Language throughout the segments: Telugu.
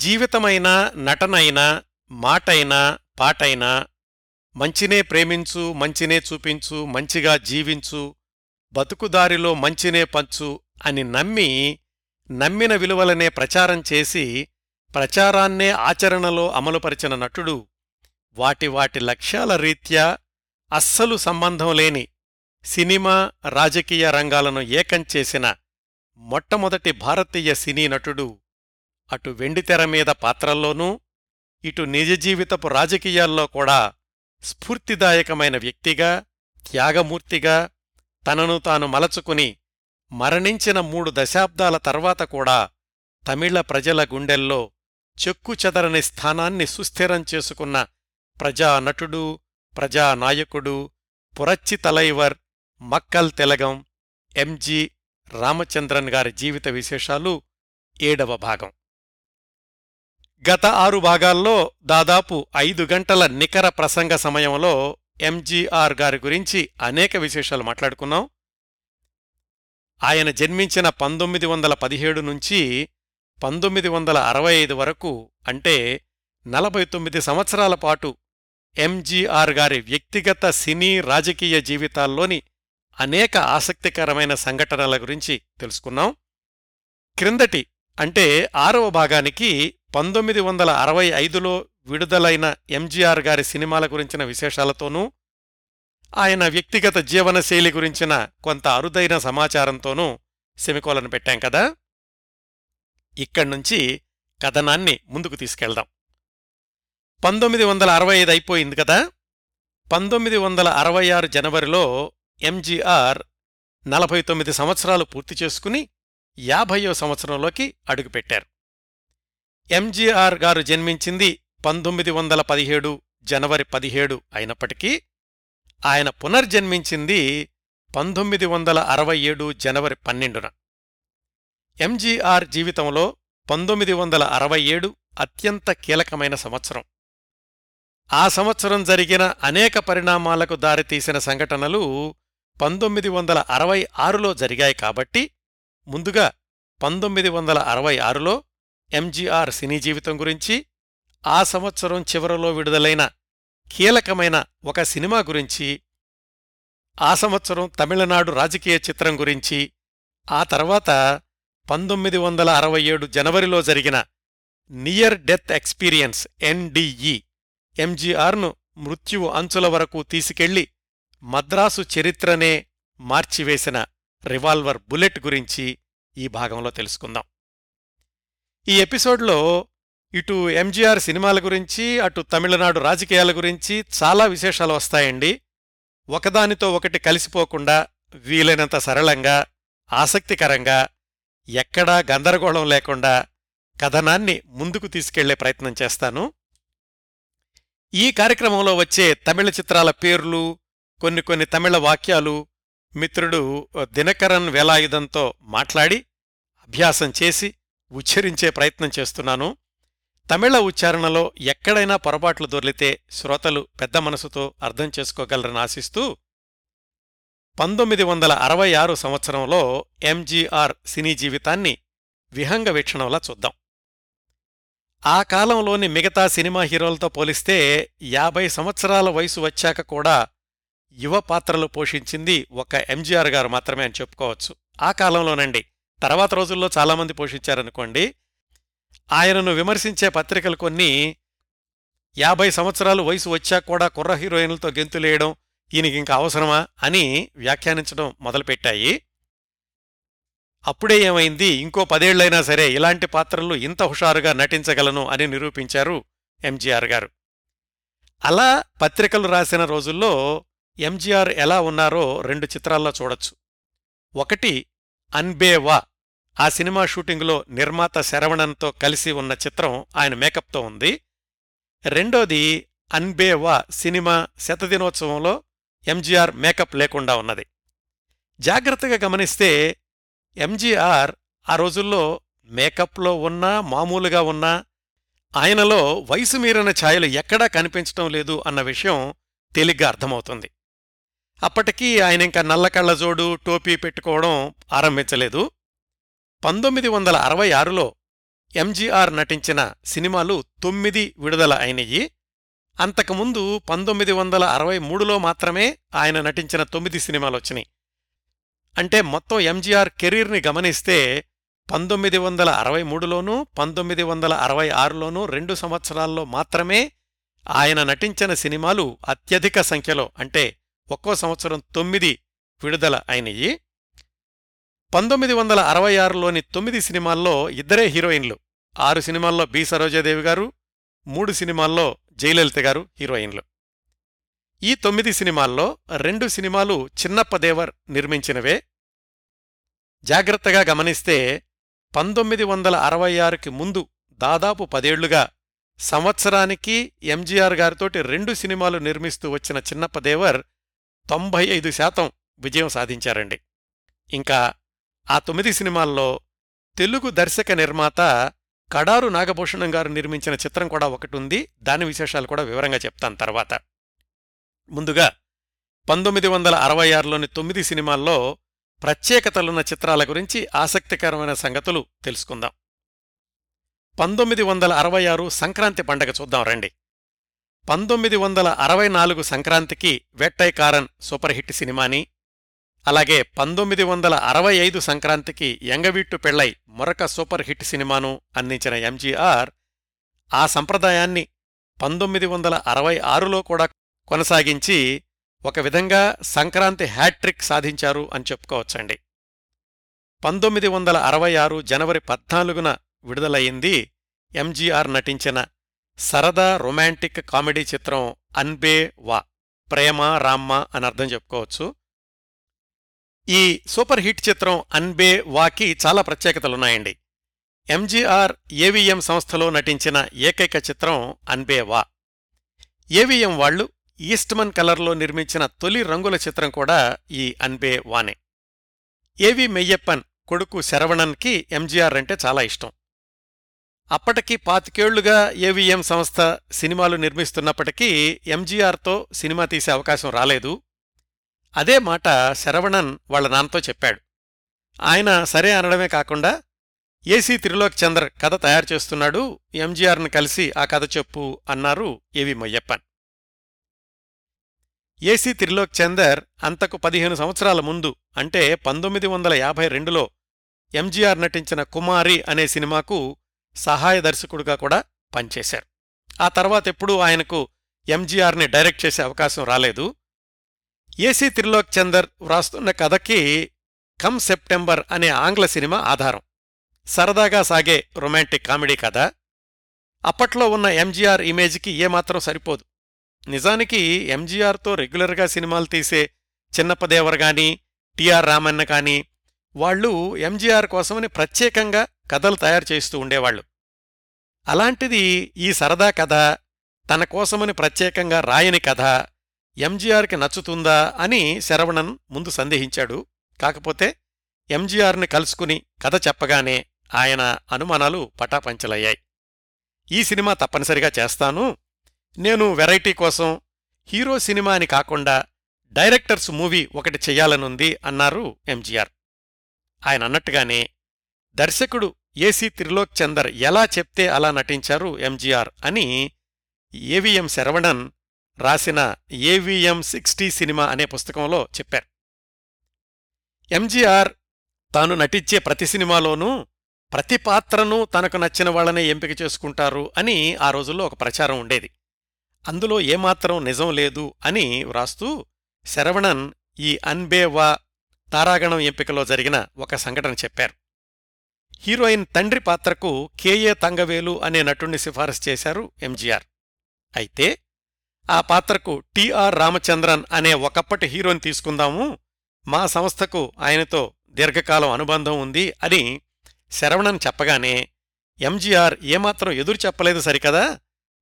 జీవితమైనా నటనైనా మాటైనా పాటైనా మంచినే ప్రేమించు మంచినే చూపించు మంచిగా జీవించు బతుకుదారిలో మంచినే పంచు అని నమ్మి నమ్మిన విలువలనే ప్రచారం చేసి ప్రచారాన్నే ఆచరణలో అమలుపరిచిన నటుడు వాటి వాటి లక్ష్యాల రీత్యా అస్సలు సంబంధం లేని సినిమా రాజకీయ రంగాలను ఏకం చేసిన మొట్టమొదటి భారతీయ సినీ నటుడు అటు వెండితెర మీద పాత్రల్లోనూ ఇటు నిజ జీవితపు రాజకీయాల్లో కూడా స్ఫూర్తిదాయకమైన వ్యక్తిగా త్యాగమూర్తిగా తనను తాను మలచుకుని మరణించిన మూడు దశాబ్దాల తర్వాత కూడా తమిళ ప్రజల గుండెల్లో చెక్కుచెదరని స్థానాన్ని సుస్థిరం చేసుకున్న ప్రజానటుడు ప్రజానాయకుడు పురచ్చి తలైవర్ మక్కల్ తెలగం ఎంజి రామచంద్రన్ గారి జీవిత విశేషాలు ఏడవ భాగం. గత ఆరు భాగాల్లో దాదాపు ఐదు గంటల నికర ప్రసంగ సమయంలో ఎంజీఆర్ గారి గురించి అనేక విశేషాలు మాట్లాడుకున్నాం. ఆయన జన్మించిన పంతొమ్మిది వందల పదిహేడు నుంచి పంతొమ్మిది వందల అరవై ఐదు వరకు అంటే నలభై తొమ్మిది సంవత్సరాల పాటు ఎంజీఆర్ గారి వ్యక్తిగత సినీ రాజకీయ జీవితాల్లోని అనేక ఆసక్తికరమైన సంఘటనల గురించి తెలుసుకున్నాం. క్రిందటి అంటే ఆరవ భాగానికి పంతొమ్మిది వందల అరవై ఐదులో విడుదలైన ఎంజీఆర్ గారి సినిమాల గురించిన విశేషాలతోనూ ఆయన వ్యక్తిగత జీవనశైలి గురించిన కొంత అరుదైన సమాచారంతోనూ సెమికోలను పెట్టాం కదా? ఇక్కడ్నుంచి కథనాన్ని ముందుకు తీసుకెళ్దాం. పంతొమ్మిది వందల అరవై ఐదు అయిపోయింది కదా? పంతొమ్మిది వందల అరవై ఆరు జనవరిలో ఎంజీఆర్ నలభై తొమ్మిది సంవత్సరాలు పూర్తి చేసుకుని యాభయో సంవత్సరంలోకి అడుగుపెట్టారు. ఎంజీఆర్ గారు జన్మించింది పంతొమ్మిది వందల పదిహేడు జనవరి పదిహేడు అయినప్పటికీ ఆయన పునర్జన్మించింది పంతొమ్మిది వందల అరవై ఏడు జనవరి పన్నెండున. ఎంజీఆర్ జీవితంలో పంతొమ్మిది వందల అరవై ఏడు అత్యంత కీలకమైన సంవత్సరం. ఆ సంవత్సరం జరిగిన అనేక పరిణామాలకు దారితీసిన సంఘటనలు పంతొమ్మిది వందల అరవై ఆరులో జరిగాయి కాబట్టి ముందుగా పంతొమ్మిది వందల అరవై ఆరులో ఎంజీఆర్ సినీ జీవితం గురించి ఆ సంవత్సరం చివరలో విడుదలైన కీలకమైన ఒక సినిమా గురించి ఆ సంవత్సరం తమిళనాడు రాజకీయ చిత్రం గురించి ఆ తర్వాత పంతొమ్మిది వందల అరవై ఏడు జనవరిలో జరిగిన నియర్ డెత్ ఎక్స్పీరియన్స్ ఎన్డిఈ ఎంజీఆర్ను మృత్యువు అంచుల వరకు తీసుకెళ్ళి మద్రాసు చరిత్రనే మార్చివేసిన రివాల్వర్ బుల్లెట్ గురించి ఈ భాగంలో తెలుసుకుందాం. ఈ ఎపిసోడ్లో ఇటు ఎంజీఆర్ సినిమాల గురించి అటు తమిళనాడు రాజకీయాల గురించి చాలా విశేషాలు వస్తాయండి. ఒకదానితో ఒకటి కలిసిపోకుండా వీలైనంత సరళంగా ఆసక్తికరంగా ఎక్కడా గందరగోళం లేకుండా కథనాన్ని ముందుకు తీసుకెళ్ళే ప్రయత్నం చేస్తాను. ఈ కార్యక్రమంలో వచ్చే తమిళ చిత్రాల పేర్లు కొన్ని కొన్ని తమిళ వాక్యాలు మిత్రుడు దినకరన్ వేలాయుధంతో మాట్లాడి అభ్యాసం చేసి ఉచ్చరించే ప్రయత్నం చేస్తున్నాను. తమిళ ఉచ్చారణలో ఎక్కడైనా పొరపాట్లు దొర్లితే శ్రోతలు పెద్ద మనసుతో అర్థం చేసుకోగలరని ఆశిస్తూ పంతొమ్మిది వందల అరవై ఆరు సంవత్సరంలో ఎంజీఆర్ సినీ జీవితాన్ని విహంగ వీక్షణంలా చూద్దాం. ఆ కాలంలోని మిగతా సినిమా హీరోలతో పోలిస్తే యాభై సంవత్సరాల వయసు వచ్చాక కూడా యువ పాత్రలు పోషించింది ఒక ఎంజీఆర్ గారు మాత్రమే అని చెప్పుకోవచ్చు. ఆ కాలంలోనండి తర్వాత రోజుల్లో చాలామంది పోషించారనుకోండి ఆయనను విమర్శించే పత్రికలు కొన్ని యాభై సంవత్సరాలు వయసు వచ్చాక కూడా కుర్ర హీరోయిన్లతో గెంతులేయడం ఈయనకింక అవసరమా అని వ్యాఖ్యానించడం మొదలుపెట్టాయి. అప్పుడే ఏమైంది ఇంకో పదేళ్ళైనా సరే ఇలాంటి పాత్రలు ఇంత హుషారుగా నటించగలను అని నిరూపించారు ఎంజీఆర్ గారు. అలా పత్రికలు రాసిన రోజుల్లో ఎంజీఆర్ ఎలా ఉన్నారో రెండు చిత్రాల్లో చూడొచ్చు. ఒకటి అన్బేవా ఆ సినిమా షూటింగులో నిర్మాత శరవణన్తో కలిసి ఉన్న చిత్రం ఆయన మేకప్తో ఉంది. రెండోది అన్బేవా సినిమా శతదినోత్సవంలో ఎంజీఆర్ మేకప్ లేకుండా ఉన్నది. జాగ్రత్తగా గమనిస్తే ఎంజీఆర్ ఆ రోజుల్లో మేకప్లో ఉన్నా మామూలుగా ఉన్నా ఆయనలో వయసు మీరిన ఛాయలు ఎక్కడా కనిపించటం లేదు అన్న విషయం తేలిగ్గా అర్థమవుతుంది. అప్పటికీ ఆయన ఇంకా నల్ల కళ్ళజోడు టోపీ పెట్టుకోవడం ఆరంభించలేదు. పంతొమ్మిది వందల అరవై ఆరులో ఎంజీఆర్ నటించిన సినిమాలు తొమ్మిది విడుదల అయినయి అంతకుముందు పంతొమ్మిది వందల అరవై మూడులో మాత్రమే ఆయన నటించిన తొమ్మిది సినిమాలొచ్చినాయి అంటే మొత్తం ఎంజీఆర్ కెరీర్ని గమనిస్తే పంతొమ్మిది వందల అరవై మూడులోనూ పంతొమ్మిది వందల అరవై ఆరులోనూ రెండు సంవత్సరాల్లో మాత్రమే ఆయన నటించిన సినిమాలు అత్యధిక సంఖ్యలో అంటే ఒక్కో సంవత్సరం తొమ్మిది విడుదల అయినయి పంతొమ్మిది వందల అరవై ఆరులోని తొమ్మిది సినిమాల్లో ఇద్దరే హీరోయిన్లు. ఆరు సినిమాల్లో బి. సరోజాదేవి గారు మూడు సినిమాల్లో జయలలిత గారు హీరోయిన్లు. ఈ తొమ్మిది సినిమాల్లో రెండు సినిమాలు చిన్నప్పదేవర్ నిర్మించినవే. జాగ్రత్తగా గమనిస్తే పంతొమ్మిది వందల అరవై ఆరుకి ముందు దాదాపు పదేళ్ళుగా సంవత్సరానికి ఎంజీఆర్ గారితోటి రెండు సినిమాలు నిర్మిస్తూ వచ్చిన చిన్నప్పదేవర్ తొంభై ఐదు శాతం విజయం సాధించారండి. ఇంకా ఆ తొమ్మిది సినిమాల్లో తెలుగు దర్శక నిర్మాత కడారు నాగభూషణం గారు నిర్మించిన చిత్రం కూడా ఒకటి ఉంది దాని విశేషాలు కూడా వివరంగా చెప్తాను తర్వాత. ముందుగా పంతొమ్మిది వందల అరవై ఆరులోని తొమ్మిది సినిమాల్లో ప్రత్యేకతలున్న చిత్రాల గురించి ఆసక్తికరమైన సంగతులు తెలుసుకుందాం. పంతొమ్మిది వందల అరవై ఆరు సంక్రాంతి పండగ చూద్దాం రండి. పంతొమ్మిది వందల అరవై నాలుగు సంక్రాంతికి వెట్టైకారన్ సూపర్ హిట్ సినిమాని అలాగే పంతొమ్మిది వందల అరవై ఐదు సంక్రాంతికి ఎంగవీట్టు పెళ్ళై మరొక సూపర్ హిట్ సినిమాను అందించిన ఎంజీఆర్ ఆ సంప్రదాయాన్ని పంతొమ్మిది వందల అరవై ఆరులో కూడా కొనసాగించి ఒక విధంగా సంక్రాంతి హ్యాట్రిక్ సాధించారు అని చెప్పుకోవచ్చండి. పంతొమ్మిది వందల అరవై ఆరు జనవరి పద్నాలుగున విడుదలయ్యింది ఎంజీఆర్ నటించిన సరదా రొమాంటిక్ కామెడీ చిత్రం అన్బే వా ప్రేమ రామ్మ అని అర్థం చెప్పుకోవచ్చు. ఈ సూపర్ హిట్ చిత్రం అన్బే వాకి చాలా ప్రత్యేకతలున్నాయండి. ఎంజీఆర్ ఏవిఎం సంస్థలో నటించిన ఏకైక చిత్రం అన్బే వా. ఏవిఎం వాళ్ళు ఈస్ట్మన్ కలర్లో నిర్మించిన తొలి రంగుల చిత్రం కూడా ఈ అన్బే వానే. ఏవి మెయ్యప్పన్ కొడుకు శరవణన్కి ఎంజీఆర్ అంటే చాలా ఇష్టం. అప్పటికి పాతికేళ్ళుగా ఏవిఎం సంస్థ సినిమాలు నిర్మిస్తున్నప్పటికీ ఎంజీఆర్తో సినిమా తీసే అవకాశం రాలేదు. అదే మాట శరవణన్ వాళ్ళ నాన్నతో చెప్పాడు. ఆయన సరే అనడమే కాకుండా ఏసీ త్రిలోక్ చంద్ర కథ తయారు చేస్తున్నాడు ఎంజీఆర్ను కలిసి ఆ కథ చెప్పు అన్నారు ఏవి మొయ్యప్పన్. ఏసీ త్రిలోక్ చందర్ అంతకు పదిహేను సంవత్సరాల ముందు అంటే పంతొమ్మిది వందల యాభై రెండులో ఎంజీఆర్ నటించిన కుమారి అనే సినిమాకు సహాయ దర్శకుడుగా కూడా పనిచేశారు. ఆ తర్వాతెప్పుడూ ఆయనకు ఎంజీఆర్ని డైరెక్ట్ చేసే అవకాశం రాలేదు. ఏసీ త్రిలోక్ చందర్ వ్రాస్తున్న కథకి కమ్ సెప్టెంబర్ అనే ఆంగ్ల సినిమా ఆధారం. సరదాగా సాగే రొమాంటిక్ కామెడీ కథ. అప్పట్లో ఉన్న ఎంజీఆర్ ఇమేజ్కి ఏమాత్రం సరిపోదు. నిజానికి ఎంజీఆర్తో రెగ్యులర్గా సినిమాలు తీసే చిన్నప్పదేవర్ గాని టిఆర్ రామన్న కాని వాళ్ళు ఎంజీఆర్ కోసమని ప్రత్యేకంగా కథలు తయారు చేస్తూ ఉండేవాళ్ళు అలాంటిది ఈ సరదా కథ తన కోసమని ప్రత్యేకంగా రాయని కథ ఎంజీఆర్కి నచ్చుతుందా అని శరవణన్ ముందు సందేహించాడు. కాకపోతే ఎంజీఆర్ని కలుసుకుని కథ చెప్పగానే ఆయన అనుమానాలు పటాపంచలయ్యాయి. ఈ సినిమా తప్పనిసరిగా చేస్తాను. నేను వెరైటీ కోసం హీరో సినిమా అని కాకుండా డైరెక్టర్స్ మూవీ ఒకటి చెయ్యాలనుంది అన్నారు ఎంజీఆర్ ఆయన అన్నట్టుగానే దర్శకుడు ఏసీ త్రిలోక్ చందర్ ఎలా చెప్తే అలా నటించారు ఎంజీఆర్ అని ఏవిఎం శరవణన్ రాసిన ఏవిఎం సిక్స్టీ సినిమా అనే పుస్తకంలో చెప్పారు. ఎంజీఆర్ తాను నటించే ప్రతి సినిమాలోనూ ప్రతి పాత్రను తనకు నచ్చిన వాళ్ళనే ఎంపిక చేసుకుంటారు అని ఆ రోజుల్లో ఒక ప్రచారం ఉండేది. అందులో ఏమాత్రం నిజం లేదు అని వ్రాస్తూ శరవణన్ ఈ అన్బేవా తారాగణం ఎంపికలో జరిగిన ఒక సంఘటన చెప్పారు. హీరోయిన్ తండ్రి పాత్రకు కేఏ తంగవేలు అనే నటుణ్ణి సిఫారసు చేశారు ఎంజీఆర్ అయితే ఆ పాత్రకు టిఆర్ రామచంద్రన్ అనే ఒకప్పటి హీరోని తీసుకుందాము. మా సంస్థకు ఆయనతో దీర్ఘకాలం అనుబంధం ఉంది అని శరవణన్ చెప్పగానే ఎంజీఆర్ ఏమాత్రం ఎదురు చెప్పలేదు సరికదా?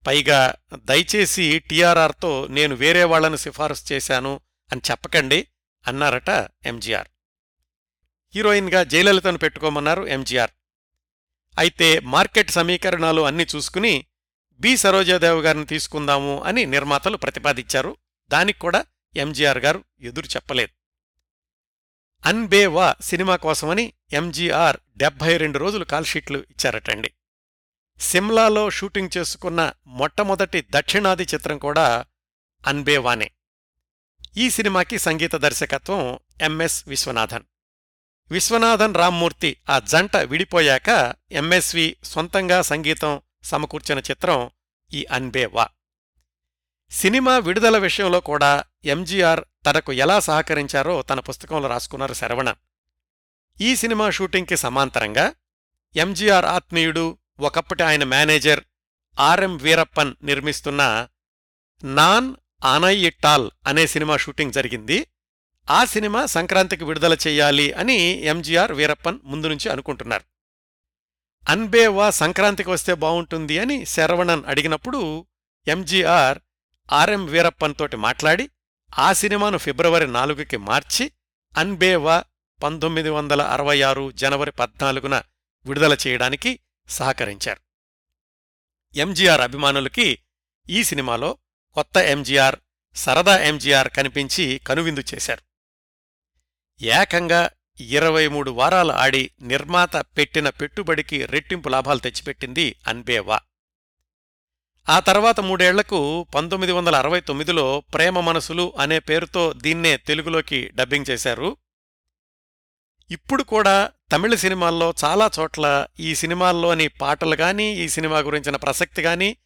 పైగా దయచేసి టీఆర్ఆర్తో నేను వేరే వాళ్ళను సిఫారసు చేశాను అని చెప్పకండి అన్నారట ఎంజీఆర్. హీరోయిన్గా జయలలితను పెట్టుకోమన్నారు ఎంజీఆర్. అయితే మార్కెట్ సమీకరణాలు అన్నీ చూసుకుని బి సరోజాదేవి గారిని తీసుకుందాము అని నిర్మాతలు ప్రతిపాదించారు. దానికి కూడా ఎంజీఆర్ గారు ఎదురు చెప్పలేదు. అన్బేవా సినిమా కోసమని ఎంజీఆర్ డెబ్బై రెండు రోజులు కాల్షీట్లు ఇచ్చారటండి. సిమ్లాలో షూటింగ్ చేసుకున్న మొట్టమొదటి దక్షిణాది చిత్రం కూడా అన్బేవానే ఈ సినిమాకి సంగీత దర్శకత్వం ఎంఎస్ విశ్వనాథన్. విశ్వనాథన్ రామ్మూర్తి ఆ జంట విడిపోయాక ఎంఎస్వి సొంతంగా సంగీతం సమకూర్చిన చిత్రం ఈ అన్బేవా సినిమా విడుదల విషయంలో కూడా ఎంజీఆర్ తనకు ఎలా సహకరించారో తన పుస్తకంలో రాసుకున్నారు శరవణ. ఈ సినిమా షూటింగ్కి సమాంతరంగా ఎంజీఆర్ ఆత్మీయుడు ఒకప్పటి ఆయన మేనేజర్ ఆర్ఎం వీరప్పన్ నిర్మిస్తున్న నాన్ ఆనయిట్టాల్ అనే సినిమా షూటింగ్ జరిగింది. ఆ సినిమా సంక్రాంతికి విడుదల చెయ్యాలి అని ఎంజీఆర్ వీరప్పన్ ముందు నుంచి అనుకుంటున్నారు. అన్బేవా సంక్రాంతికి వస్తే బావుంటుంది అని శరవణన్ అడిగినప్పుడు ఎంజీఆర్ ఆర్ఎం వీరప్పన్ తోటి మాట్లాడి ఆ సినిమాను ఫిబ్రవరి నాలుగుకి మార్చి అన్బేవా పంతొమ్మిది వందల అరవై ఆరు జనవరి పద్నాలుగున విడుదల చేయడానికి సహకరించారు. ఎంజీఆర్ అభిమానులకి ఈ సినిమాలో కొత్త ఎంజీఆర్ సరదా ఎంజీఆర్ కనిపించి కనువిందు చేశారు. ఏకంగా ఇరవై మూడు వారాలు ఆడి నిర్మాత పెట్టిన పెట్టుబడికి రెట్టింపు లాభాలు తెచ్చిపెట్టింది అన్బేవా. ఆ తర్వాత మూడేళ్ళకు పంతొమ్మిది వందల అరవై తొమ్మిదిలో ప్రేమ మనసులు అనే పేరుతో దీన్నే తెలుగులోకి డబ్బింగ్ చేశారు. ఇప్పుడు కూడా తమిళ సినిమాల్లో చాలా చోట్ల ఈ సినిమాల్లోని పాటలు గాని ఈ సినిమా గురించిన ప్రసక్తి గాని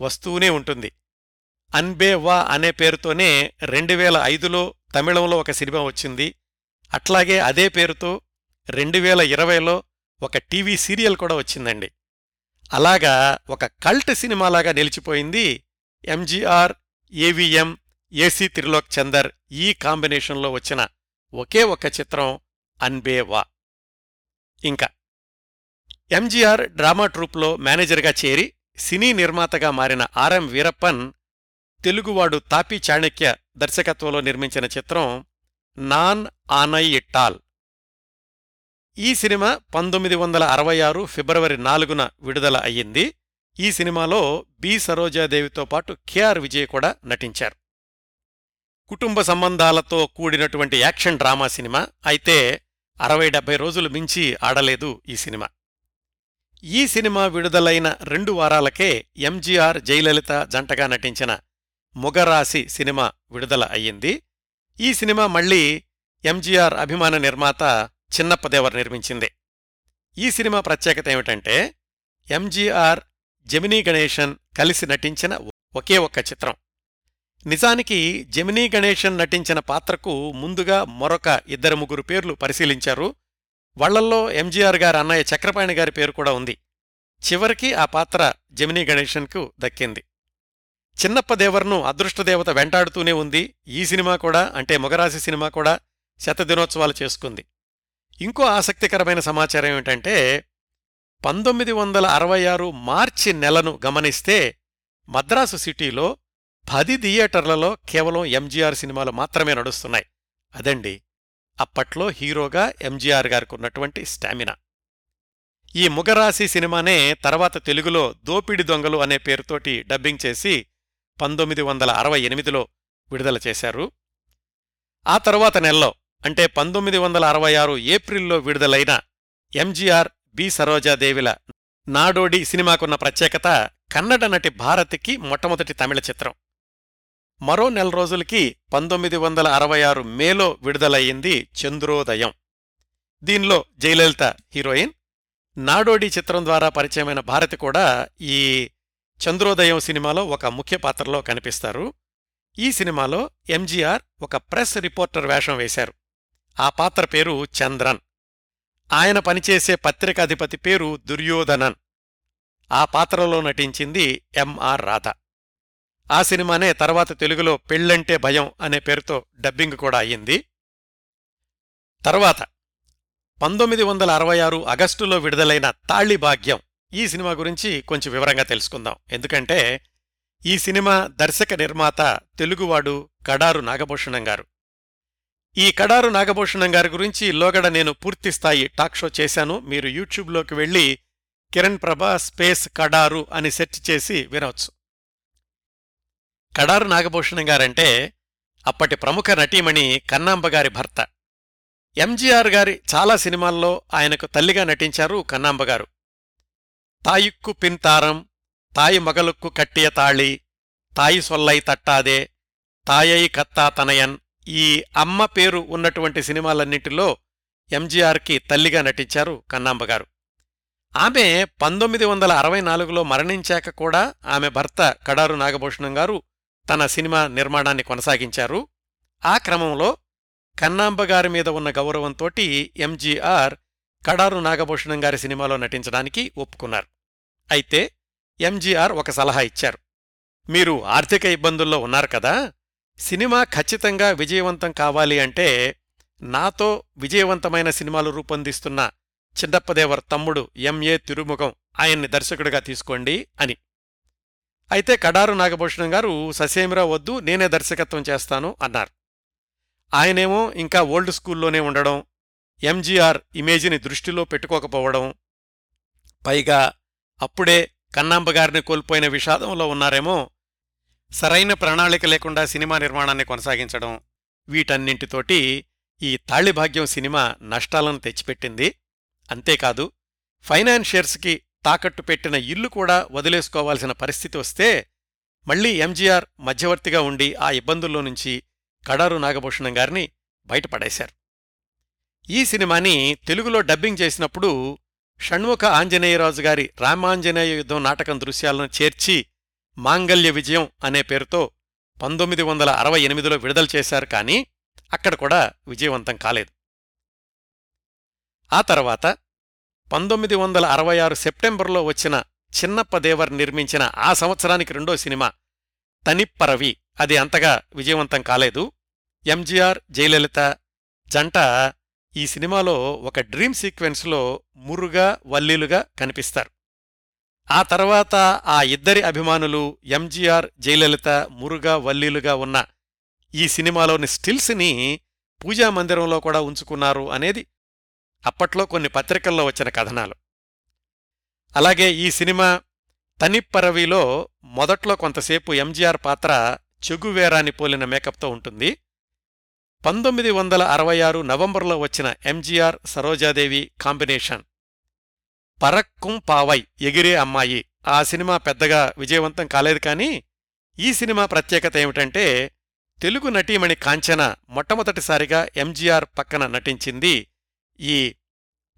వస్తూనే ఉంటుంది. అన్బే వా అనే పేరుతోనే రెండు వేల ఐదులో తమిళంలో ఒక సినిమా వచ్చింది. అట్లాగే అదే పేరుతో రెండు వేల ఇరవైలో ఒక టీవీ సీరియల్ కూడా వచ్చిందండి. అలాగా ఒక కల్ట్ సినిమాలాగా నిలిచిపోయింది ఎంజీఆర్ ఏవిఎం ఏసీ త్రిలోక్ చందర్ ఈ కాంబినేషన్లో వచ్చిన ఒకే ఒక చిత్రం అన్బేవా. ఇంకా ఎంజీఆర్ డ్రామా ట్రూప్లో మేనేజర్గా చేరి సినీ నిర్మాతగా మారిన ఆర్ఎం వీరప్పన్ తెలుగువాడు తాపీ చాణక్య దర్శకత్వంలో నిర్మించిన చిత్రం నాన్ ఆనయిట్టాల్ ఈ సినిమా పంతొమ్మిది వందల అరవై ఆరు ఫిబ్రవరి నాలుగున విడుదల అయ్యింది. ఈ సినిమాలో బి సరోజాదేవితో పాటు కెఆర్ విజయ్ కూడా నటించారు. కుటుంబ సంబంధాలతో కూడినటువంటి యాక్షన్ డ్రామా సినిమా. అయితే అరవై డెబ్బై రోజులు మించి ఆడలేదు ఈ సినిమా. ఈ సినిమా విడుదలైన రెండు వారాలకే ఎంజీఆర్ జయలలిత జంటగా నటించిన మొగరాసి సినిమా విడుదల అయ్యింది. ఈ సినిమా మళ్ళీ ఎంజీఆర్ అభిమాన నిర్మాత చిన్నప్పదేవర్ నిర్మించింది. ఈ సినిమా ప్రత్యేకత ఏమిటంటే ఎంజీఆర్ జమినీ గణేశన్ కలిసి నటించిన ఒకే ఒక్క చిత్రం. నిజానికి జమినీ గణేశన్ నటించిన పాత్రకు ముందుగా మరొక ఇద్దరు ముగ్గురు పేర్లు పరిశీలించారు. వాళ్ళల్లో ఎంజీఆర్ గారి అన్నయ్య చక్రపాణి గారి పేరు కూడా ఉంది. చివరికి ఆ పాత్ర జమినీ గణేశన్కు దక్కింది. చిన్నప్పదేవర్ను అదృష్టదేవత వెంటాడుతూనే ఉంది. ఈ సినిమా కూడా అంటే మొగరాశి సినిమా కూడా శతదినోత్సవాలు చేసుకుంది. ఇంకో ఆసక్తికరమైన సమాచారం ఏమిటంటే పంతొమ్మిది వందల అరవై ఆరు మార్చి నెలను గమనిస్తే మద్రాసు సిటీలో పది థియేటర్లలో కేవలం ఎంజీఆర్ సినిమాలు మాత్రమే నడుస్తున్నాయి. అదండి అప్పట్లో హీరోగా ఎంజీఆర్ గారికి ఉన్నటువంటి స్టామినా. ఈ ముగరాశి సినిమానే తర్వాత తెలుగులో దోపిడి దొంగలు అనే పేరుతోటి డబ్బింగ్ చేసి పంతొమ్మిది వందల అరవై ఎనిమిదిలో విడుదల చేశారు. ఆ తరువాత నెలలో అంటే పంతొమ్మిది వందల అరవై ఆరు ఏప్రిల్లో విడుదలైన ఎంజీఆర్ బి. సరోజాదేవిల నాడోడి సినిమాకున్న ప్రత్యేకత కన్నడ నటి భారతికి మొట్టమొదటి తమిళ చిత్రం. మరో నెల రోజులకి పంతొమ్మిది వందల అరవై ఆరు మేలో విడుదలయ్యింది చంద్రోదయం. దీనిలో జయలలిత హీరోయిన్ నాడోడి చిత్రం ద్వారా పరిచయమైన భారతి కూడా ఈ చంద్రోదయం సినిమాలో ఒక ముఖ్య పాత్రలో కనిపిస్తారు. ఈ సినిమాలో ఎంజీఆర్ ఒక ప్రెస్ రిపోర్టర్ వేషం వేశారు. ఆ పాత్ర పేరు చంద్రన్. ఆయన పనిచేసే పత్రికాధిపతి పేరు దుర్యోధనన్. ఆ పాత్రలో నటించింది ఎంఆర్ రాధ. ఆ సినిమానే తర్వాత తెలుగులో పెళ్ళంటే భయం అనే పేరుతో డబ్బింగ్ కూడా అయ్యింది. తర్వాత పంతొమ్మిది వందల అరవై ఆరు ఆగస్టులో విడుదలైన తాళిభాగ్యం ఈ సినిమా గురించి కొంచెం వివరంగా తెలుసుకుందాం. ఎందుకంటే ఈ సినిమా దర్శక నిర్మాత తెలుగువాడు కడారు నాగభూషణం గారు. ఈ కడారు నాగభూషణం గారి గురించి లోగడ నేను పూర్తిస్థాయి టాక్ షో చేశాను. మీరు యూట్యూబ్లోకి వెళ్ళి కిరణ్ ప్రభా స్పేస్ కడారు అని సెర్చ్ చేసి వినవచ్చు కడారు నాగభూషణం గారంటే అప్పటి ప్రముఖ నటీమణి కన్నాంబ గారి భర్త. ఎంజీఆర్ గారి చాలా సినిమాల్లో ఆయనకు తల్లిగా నటించారు కన్నాంబ గారు. తాయిక్కు పిన్తారం తాయి మగలుక్కు కట్టియ తాళి తాయి సొల్లై తట్టాదే తాయై కత్తా తనయన్ ఈ అమ్మ పేరు ఉన్నటువంటి సినిమాలన్నింటిలో ఎంజీఆర్కి తల్లిగా నటించారు కన్నాంబగారు. ఆమె పంతొమ్మిది వందల అరవై నాలుగులో మరణించాక కూడా ఆమె భర్త కడారు నాగభూషణం గారు తన సినిమా నిర్మాణాన్ని కొనసాగించారు. ఆ క్రమంలో కన్నాంబగారి మీద ఉన్న గౌరవంతోటి ఎంజీఆర్ కడారు నాగభూషణం గారి సినిమాలో నటించడానికి ఒప్పుకున్నారు. అయితే ఎంజీఆర్ ఒక సలహా ఇచ్చారు. మీరు ఆర్థిక ఇబ్బందుల్లో ఉన్నారు కదా సినిమా ఖచ్చితంగా విజయవంతం కావాలి అంటే నాతో విజయవంతమైన సినిమాలు రూపొందిస్తున్న చిన్నప్పదేవర్ తమ్ముడు ఎంఏ తిరుముఖం ఆయన్ని దర్శకుడిగా తీసుకోండి అని. అయితే కడారు నాగభూషణం గారు ససేమిరా వద్దు నేనే దర్శకత్వం చేస్తాను అన్నారు. ఆయనేమో ఇంకా ఓల్డ్ స్కూల్లోనే ఉండడం ఎంజీఆర్ ఇమేజిని దృష్టిలో పెట్టుకోకపోవడం పైగా అప్పుడే కన్నాంబగారిని కోల్పోయిన విషాదంలో ఉన్నారేమో సరైన ప్రణాళిక లేకుండా సినిమా నిర్మాణాన్ని కొనసాగించడం వీటన్నింటితోటి ఈ తాళిభాగ్యం సినిమా నష్టాలను తెచ్చిపెట్టింది. అంతేకాదు ఫైనాన్షియర్స్కి తాకట్టు పెట్టిన ఇల్లు కూడా వదిలేసుకోవాల్సిన పరిస్థితి వస్తే మళ్ళీ ఎంజీఆర్ మధ్యవర్తిగా ఉండి ఆ ఇబ్బందుల్లో నుంచి కడారు నాగభూషణం గారిని బయటపడేశారు. ఈ సినిమాని తెలుగులో డబ్బింగ్ చేసినప్పుడు షణ్ముఖ ఆంజనేయరాజు గారి రామాంజనేయ యుద్ధం నాటకం దృశ్యాలను చేర్చి మాంగల్య విజయం అనే పేరుతో పంతొమ్మిది వందల అరవై ఎనిమిదిలో విడుదల చేశారు కానీ అక్కడ కూడా విజయవంతం కాలేదు. ఆ తర్వాత పంతొమ్మిది వందల అరవై ఆరు సెప్టెంబర్లో వచ్చిన చిన్నప్పదేవర్ నిర్మించిన ఆ సంవత్సరానికి రెండో సినిమా తనిప్పరవి అది అంతగా విజయవంతం కాలేదు. ఎంజీఆర్ జయలలిత జంట ఈ సినిమాలో ఒక డ్రీమ్ సీక్వెన్స్లో మురుగా వల్లీలుగా కనిపిస్తారు. ఆ తర్వాత ఆ ఇద్దరి అభిమానులు ఎంజీఆర్ జయలలిత మురుగా వల్లీలుగా ఉన్న ఈ సినిమాలోని స్టిల్స్ని పూజా మందిరంలో కూడా ఉంచుకున్నారు అనేది అప్పట్లో కొన్ని పత్రికల్లో వచ్చిన కథనాలు. అలాగే ఈ సినిమా తనిప్పరవిలో మొదట్లో కొంతసేపు ఎంజీఆర్ పాత్ర చెగువేరాని పోలిన మేకప్తో ఉంటుంది. పంతొమ్మిది వందల అరవై ఆరు నవంబర్లో వచ్చిన ఎంజీఆర్ సరోజాదేవి కాంబినేషన్. పరక్కుం పావై ఎగిరే అమ్మాయి. ఆ సినిమా పెద్దగా విజయవంతం కాలేదు కానీ ఈ సినిమా ప్రత్యేకత ఏమిటంటే తెలుగు నటీమణి కాంచన మొట్టమొదటిసారిగా ఎంజీఆర్ పక్కన నటించింది ఈ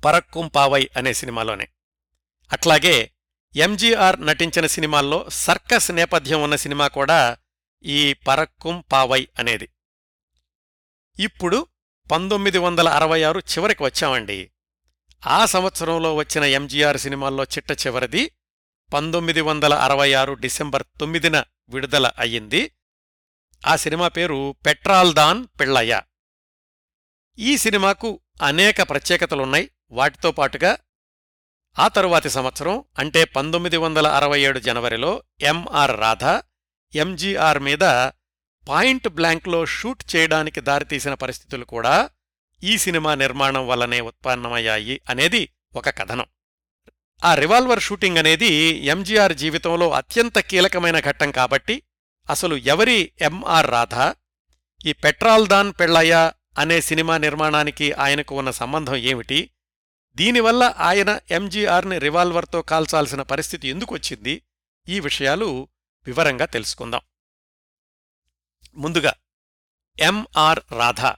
పరక్కుం పావై అనే సినిమాలోనే. అట్లాగే ఎంజీఆర్ నటించిన సినిమాల్లో సర్కస్ నేపథ్యం ఉన్న సినిమా కూడా ఈ పరక్కుం పావై అనేది. ఇప్పుడు పంతొమ్మిది వందల అరవై ఆరు చివరికి వచ్చామండి. ఆ సంవత్సరంలో వచ్చిన ఎంజీఆర్ సినిమాల్లో చిట్ట చివరిది పంతొమ్మిది వందల అరవై ఆరు డిసెంబర్ తొమ్మిదిన విడుదల అయ్యింది. ఆ సినిమా పేరు పెట్రాల్దాన్ పిళ్ళయ్య. ఈ సినిమాకు అనేక ప్రత్యేకతలున్నాయి. వాటితో పాటుగా ఆ తరువాతి సంవత్సరం అంటే పంతొమ్మిది వందల అరవై ఏడు జనవరిలో ఎంఆర్ రాధ ఎంజీఆర్ మీద పాయింట్ బ్లాంక్లో షూట్ చేయడానికి దారితీసిన పరిస్థితులు కూడా ఈ సినిమా నిర్మాణం వల్లనే ఉత్పన్నమయ్యాయి అనేది ఒక కథనం. ఆ రివాల్వర్ షూటింగ్ అనేది ఎంజీఆర్ జీవితంలో అత్యంత కీలకమైన ఘట్టం కాబట్టి అసలు ఎవరి ఎంఆర్ రాధ ఈ పెట్రాల్దాన్ పెళ్ళయ్య అనే సినిమా నిర్మాణానికి ఆయనకు ఉన్న సంబంధం ఏమిటి దీనివల్ల ఆయన ఎంజీఆర్ని రివాల్వర్తో కాల్చాల్సిన పరిస్థితి ఎందుకొచ్చింది ఈ విషయాలు వివరంగా తెలుసుకుందాం. ముందుగా ఎంఆర్ రాధా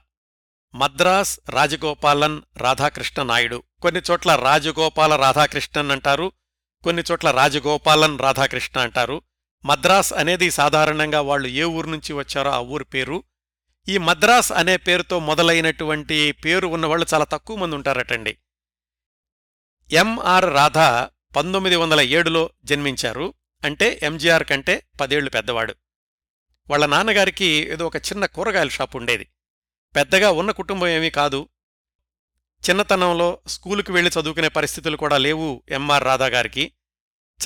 మద్రాస్ రాజగోపాలన్ రాధాకృష్ణ నాయుడు. కొన్ని చోట్ల రాజగోపాల రాధాకృష్ణన్ అంటారు కొన్ని చోట్ల రాజగోపాలన్ రాధాకృష్ణ అంటారు. మద్రాస్ అనేది సాధారణంగా వాళ్ళు ఏ ఊరు నుంచి వచ్చారో ఆ ఊరు పేరు. ఈ మద్రాస్ అనే పేరుతో మొదలైనటువంటి పేరు ఉన్నవాళ్ళు చాలా తక్కువ మంది ఉంటారటండి. ఎంఆర్ రాధా పంతొమ్మిది వందల ఏడులో జన్మించారు. అంటే ఎంజీఆర్ కంటే పదేళ్ళు పెద్దవాడు. వాళ్ళ నాన్నగారికి ఏదో ఒక చిన్న కూరగాయల షాప్ ఉండేది. పెద్దగా ఉన్న కుటుంబం ఏమీ కాదు. చిన్నతనంలో స్కూలుకు వెళ్ళి చదువుకునే పరిస్థితులు కూడా లేవు ఎంఆర్ రాధాగారికి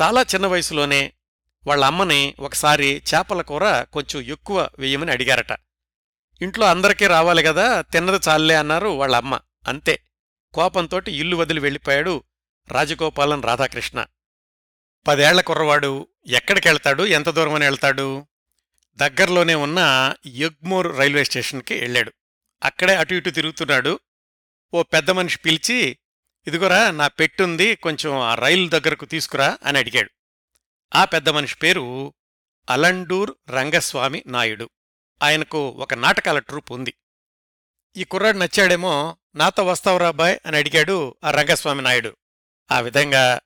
చాలా చిన్న వయసులోనే వాళ్ళ అమ్మని ఒకసారి చేపల కూర కొంచెం ఎక్కువ వేయమని అడిగారట. ఇంట్లో అందరికీ రావాలి కదా తిన్నది చాలే అన్నారు వాళ్ళ అమ్మ. అంతే. కోపంతోటి ఇల్లు వదిలి వెళ్ళిపోయాడు రాజగోపాలన్ రాధాకృష్ణ. పదేళ్ళ కుర్రవాడు ఎక్కడికెళ్తాడు? ఎంత దూరమని వెళ్తాడు? దగ్గరలోనే ఉన్న యగ్మూర్ రైల్వే స్టేషన్కి వెళ్ళాడు. అక్కడే అటు ఇటు తిరుగుతున్నాడు. ఓ పెద్ద మనిషి పిలిచి ఇదిగోరా నా పెట్టుంది కొంచెం ఆ రైలు దగ్గరకు తీసుకురా అని అడిగాడు. ఆ పెద్ద మనిషి పేరు అలండూర్ రంగస్వామి నాయుడు. ఆయనకు ఒక నాటకాల ట్రూప్ ఉంది. ఈ కుర్రాడు నచ్చాడేమో నాతో వస్తావురా బాయ్ అని అడిగాడు ఆ రంగస్వామి నాయుడు. ఆ విధంగా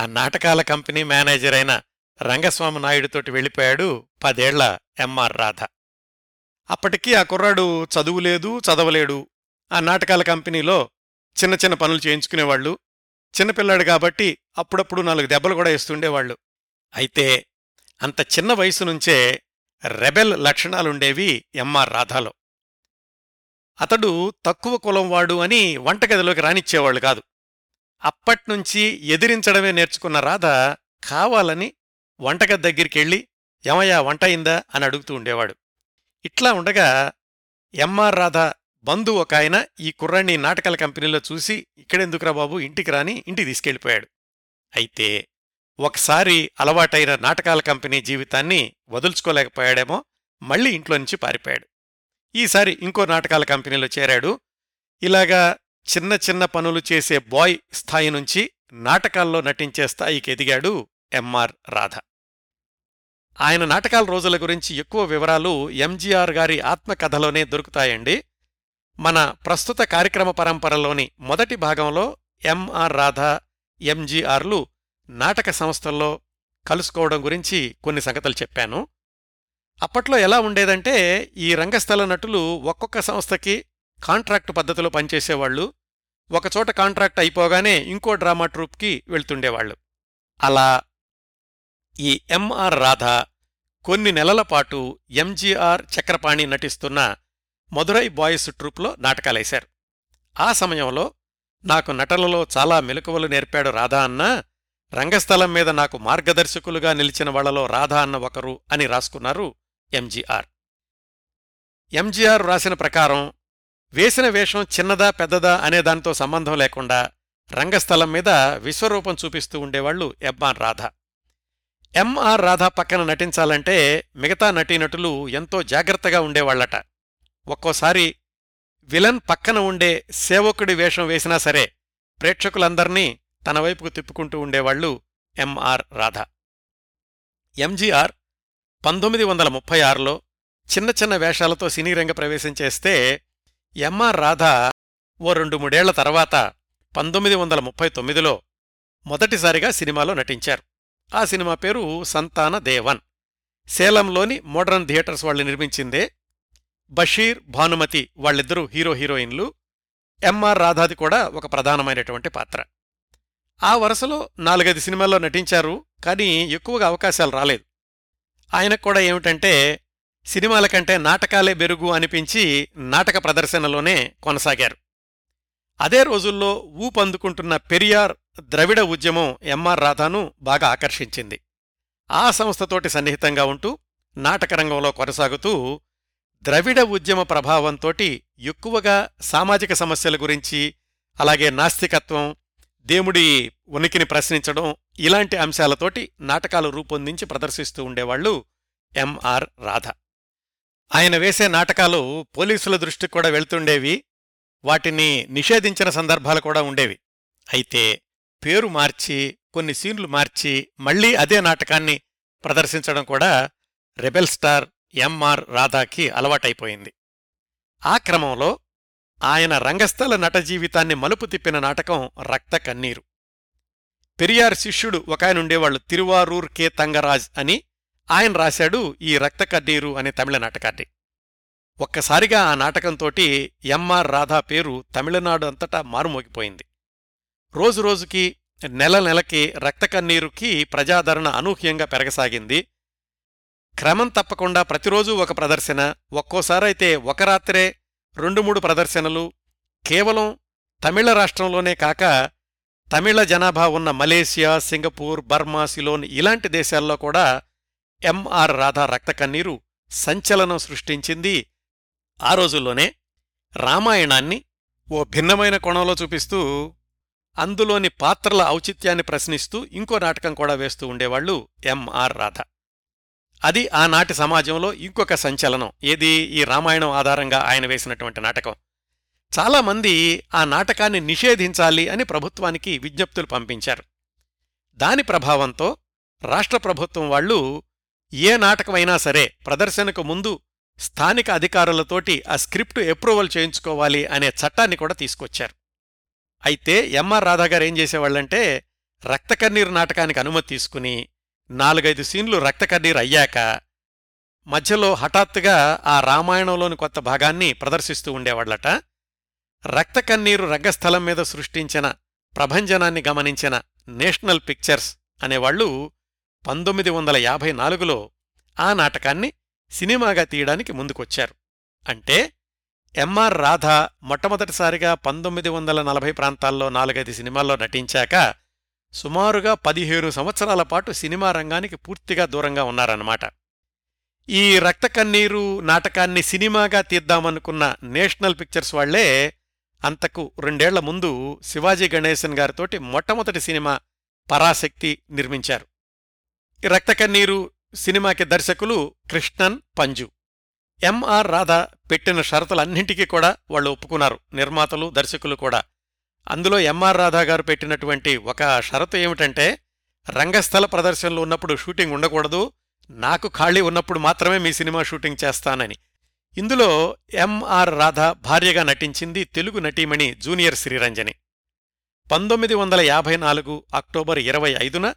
ఆ నాటకాల కంపెనీ మేనేజర్ అయిన రంగస్వామి నాయుడితోటి వెళ్ళిపోయాడు పదేళ్ళ ఎంఆర్ రాధ. అప్పటికీ ఆ కుర్రాడు చదువులేదు చదవలేడు ఆ నాటకాల కంపెనీలో చిన్న చిన్న పనులు చేయించుకునేవాళ్ళు చిన్నపిల్లాడు కాబట్టి అప్పుడప్పుడు నాలుగు దెబ్బలు కూడా ఇస్తుండేవాళ్ళు అయితే అంత చిన్న వయసు నుంచే రెబెల్ లక్షణాలుండేవి ఎంఆర్ రాధాలో. అతడు తక్కువ కులం వాడు అని వంటగదిలోకి రానిచ్చేవాళ్ళు కాదు. అప్పట్నుంచి ఎదిరించడమే నేర్చుకున్న రాధ కావాలని వంటగది దగ్గరికెళ్ళి ఏమయ్యా వంట అయిందా? అని అడుగుతూ ఉండేవాడు. ఇట్లా ఉండగా ఎంఆర్ రాధ బంధు ఒక ఆయన ఈ కుర్రాన్ని నాటకాల కంపెనీలో చూసి ఇక్కడెందుకురా బాబు? ఇంటికి రాని ఇంటికి తీసుకెళ్ళిపోయాడు. అయితే ఒకసారి అలవాటైన నాటకాల కంపెనీ జీవితాన్ని వదుల్చుకోలేకపోయాడేమో మళ్ళీ ఇంట్లో నుంచి పారిపోయాడు. ఈసారి ఇంకో నాటకాల కంపెనీలో చేరాడు. ఇలాగా చిన్న చిన్న పనులు చేసే బాయ్ స్థాయి నుంచి నాటకాల్లో నటించే స్థాయికి ఎదిగాడు ఎంఆర్ రాధ. ఆయన నాటకాల రోజుల గురించి ఎక్కువ వివరాలు ఎంజీఆర్ గారి ఆత్మకథలోనే దొరుకుతాయండి. మన ప్రస్తుత కార్యక్రమ పరంపరలోని మొదటి భాగంలో ఎంఆర్ రాధ ఎంజీఆర్లు నాటక సంస్థల్లో కలుసుకోవడం గురించి కొన్ని సంగతులు చెప్పాను. అప్పట్లో ఎలా ఉండేదంటే ఈ రంగస్థల నటులు ఒక్కొక్క సంస్థకి కాంట్రాక్టు పద్ధతిలో పనిచేసేవాళ్ళు ఒకచోట కాంట్రాక్ట్ అయిపోగానే ఇంకో డ్రామా ట్రూప్కి వెళ్తుండేవాళ్ళు అలా ఈ ఎంఆర్ రాధ కొన్ని నెలల పాటు ఎంజీఆర్ చక్రపాణి నటిస్తున్న మధురై బాయ్స్ ట్రూప్లో నాటకాలేశారు. ఆ సమయంలో నాకు నటనలో చాలా మెలకువలు నేర్పాడు రాధా అన్న రంగస్థలం మీద నాకు మార్గదర్శకులుగా నిలిచిన వాళ్ళలో రాధా అన్న ఒకరు అని రాసుకున్నారు ఎంజీఆర్ ఎంజీఆర్ రాసిన ప్రకారం వేసిన వేషం చిన్నదా పెద్దదా అనే దానితో సంబంధం లేకుండా రంగస్థలం మీద విశ్వరూపం చూపిస్తూ ఉండేవాళ్ళు ఎంఆర్ రాధ. ఎంఆర్ రాధ పక్కన నటించాలంటే మిగతా నటీనటులు ఎంతో జాగ్రత్తగా ఉండేవాళ్ళట ఒక్కోసారి విలన్ పక్కన ఉండే సేవకుడి వేషం వేసినా సరే ప్రేక్షకులందర్నీ తన వైపుకు తిప్పుకుంటూ ఉండేవాళ్ళు ఎంఆర్ రాధ. ఎంజీఆర్ పంతొమ్మిది వందల ముప్పై ఆరులో చిన్న చిన్న వేషాలతో సినీ రంగ ప్రవేశం చేస్తే ఎంఆర్ రాధ ఓ రెండు మూడేళ్ళ తర్వాత పంతొమ్మిది వందల ముప్పై తొమ్మిదిలో మొదటిసారిగా సినిమాలో నటించారు. ఆ సినిమా పేరు సంతాన దేవన్. సేలంలోని మోడర్న్ థియేటర్స్ వాళ్ళు నిర్మించిందే బషీర్ భానుమతి వాళ్ళిద్దరూ హీరో హీరోయిన్లు. ఎంఆర్ రాధాది కూడా ఒక ప్రధానమైనటువంటి పాత్ర. ఆ వరుసలో నాలుగైదు సినిమాల్లో నటించారు కానీ ఎక్కువగా అవకాశాలు రాలేదు. ఆయనకు కూడా ఏమిటంటే సినిమాల కంటే నాటకాలే బెరుగు అనిపించి నాటక ప్రదర్శనలోనే కొనసాగారు. అదే రోజుల్లో ఊపందుకుంటున్న పెరియార్ ద్రవిడ ఉద్యమం ఎంఆర్ రాధాను బాగా ఆకర్షించింది. ఆ సంస్థతోటి సన్నిహితంగా ఉంటూ నాటకరంగంలో కొనసాగుతూ ద్రవిడ ఉద్యమ ప్రభావంతోటి ఎక్కువగా సామాజిక సమస్యల గురించి అలాగే నాస్తికత్వం దేవుడి ఉనికిని ప్రశ్నించడం ఇలాంటి అంశాలతోటి నాటకాలు రూపొందించి ప్రదర్శిస్తూ ఉండేవాళ్ళు ఎంఆర్ రాధ. ఆయన వేసే నాటకాలు పోలీసుల దృష్టికి కూడా వెళ్తుండేవి. వాటిని నిషేధించిన సందర్భాలు కూడా ఉండేవి. అయితే పేరు మార్చి కొన్ని సీన్లు మార్చి మళ్ళీ అదే నాటకాన్ని ప్రదర్శించడం కూడా రెబెల్ స్టార్ ఎంఆర్ రాధాకి అలవాటైపోయింది. ఆ క్రమంలో ఆయన రంగస్థల నట జీవితాన్ని మలుపు తిప్పిన నాటకం రక్త కన్నీరు. పెరియార్ శిష్యుడు ఒకయనుండేవాళ్ళు తిరువారూర్ కె. తంగరాజ్ అని ఆయన రాశాడు ఈ రక్త కన్నీరు అనే తమిళ నాటకాన్ని. ఒక్కసారిగా ఆ నాటకంతోటి ఎంఆర్ రాధా పేరు తమిళనాడు అంతటా మారుమోగిపోయింది. రోజురోజుకి నెల నెలకి రక్త కన్నీరుకి ప్రజాదరణ అనూహ్యంగా పెరగసాగింది. క్రమం తప్పకుండా ప్రతిరోజూ ఒక ప్రదర్శన ఒక్కోసారైతే ఒక రాత్రే రెండు మూడు ప్రదర్శనలు. కేవలం తమిళ రాష్ట్రంలోనే కాక తమిళ జనాభా ఉన్న మలేసియా సింగపూర్ బర్మా సిలోన్ ఇలాంటి దేశాల్లో కూడా ఎంఆర్ రాధా రక్త కన్నీరు సంచలనం సృష్టించింది. ఆ రోజుల్లోనే రామాయణాన్ని ఓ భిన్నమైన కోణంలో చూపిస్తూ అందులోని పాత్రల ఔచిత్యాన్ని ప్రశ్నిస్తూ ఇంకో నాటకం కూడా వేస్తూ ఉండేవాళ్ళు ఎంఆర్ రాధ. అది ఆనాటి సమాజంలో ఇంకొక సంచలనం. ఏది? ఈ రామాయణం ఆధారంగా ఆయన వేసినటువంటి నాటకం. చాలామంది ఆ నాటకాన్ని నిషేధించాలి అని ప్రభుత్వానికి విజ్ఞప్తులు పంపించారు. దాని ప్రభావంతో రాష్ట్ర ప్రభుత్వం వాళ్ళు ఏ నాటకమైనా సరే ప్రదర్శనకు ముందు స్థానిక అధికారులతోటి ఆ స్క్రిప్ట్ అప్రూవల్ చేయించుకోవాలి అనే చట్టాన్ని కూడా తీసుకొచ్చారు. అయితే ఎంఆర్ రాధాగారు ఏం చేసేవాళ్ళంటే రక్తకన్నీరు నాటకానికి అనుమతి తీసుకుని నాలుగైదు సీన్లు రక్తకన్నీరు అయ్యాక మధ్యలో హఠాత్తుగా ఆ రామాయణంలోని కొత్త భాగాన్ని ప్రదర్శిస్తూ ఉండేవాళ్ళట రక్తకన్నీరు రంగస్థలం మీద సృష్టించిన ప్రభంజనాన్ని గమనించిన నేషనల్ పిక్చర్స్ అనేవాళ్ళు పంతొమ్మిది వందల యాభై నాలుగులో ఆ నాటకాన్ని సినిమాగా తీయడానికి ముందుకొచ్చారు. అంటే ఎంఆర్ రాధ మొట్టమొదటిసారిగా పంతొమ్మిది వందల నలభై ప్రాంతాల్లో నాలుగైదు సినిమాల్లో నటించాక సుమారుగా పదిహేను సంవత్సరాల పాటు సినిమా రంగానికి పూర్తిగా దూరంగా ఉన్నారన్నమాట. ఈ రక్తకన్నీరు నాటకాన్ని సినిమాగా తీద్దామనుకున్న నేషనల్ పిక్చర్స్ వాళ్ళే అంతకు రెండేళ్ళ ముందు శివాజీ గణేశన్ గారితోటి మొట్టమొదటి సినిమా పరాశక్తి నిర్మించారు. రక్తకన్నీరు సినిమాకి దర్శకులు కృష్ణన్ పంజు. ఎంఆర్ రాధ పెట్టిన షరతులన్నింటికీ కూడా వాళ్ళు ఒప్పుకున్నారు. నిర్మాతలు దర్శకులు కూడా. అందులో ఎంఆర్ రాధా గారు పెట్టినటువంటి ఒక షరతు ఏమిటంటే రంగస్థల ప్రదర్శనలు ఉన్నప్పుడు షూటింగ్ ఉండకూడదు. నాకు ఖాళీ ఉన్నప్పుడు మాత్రమే మీ సినిమా షూటింగ్ చేస్తానని. ఇందులో ఎంఆర్ రాధా భార్యగా నటించింది తెలుగు నటీమణి జూనియర్ శ్రీరంజని. పంతొమ్మిది వందల యాభై నాలుగు అక్టోబర్ ఇరవై ఐదున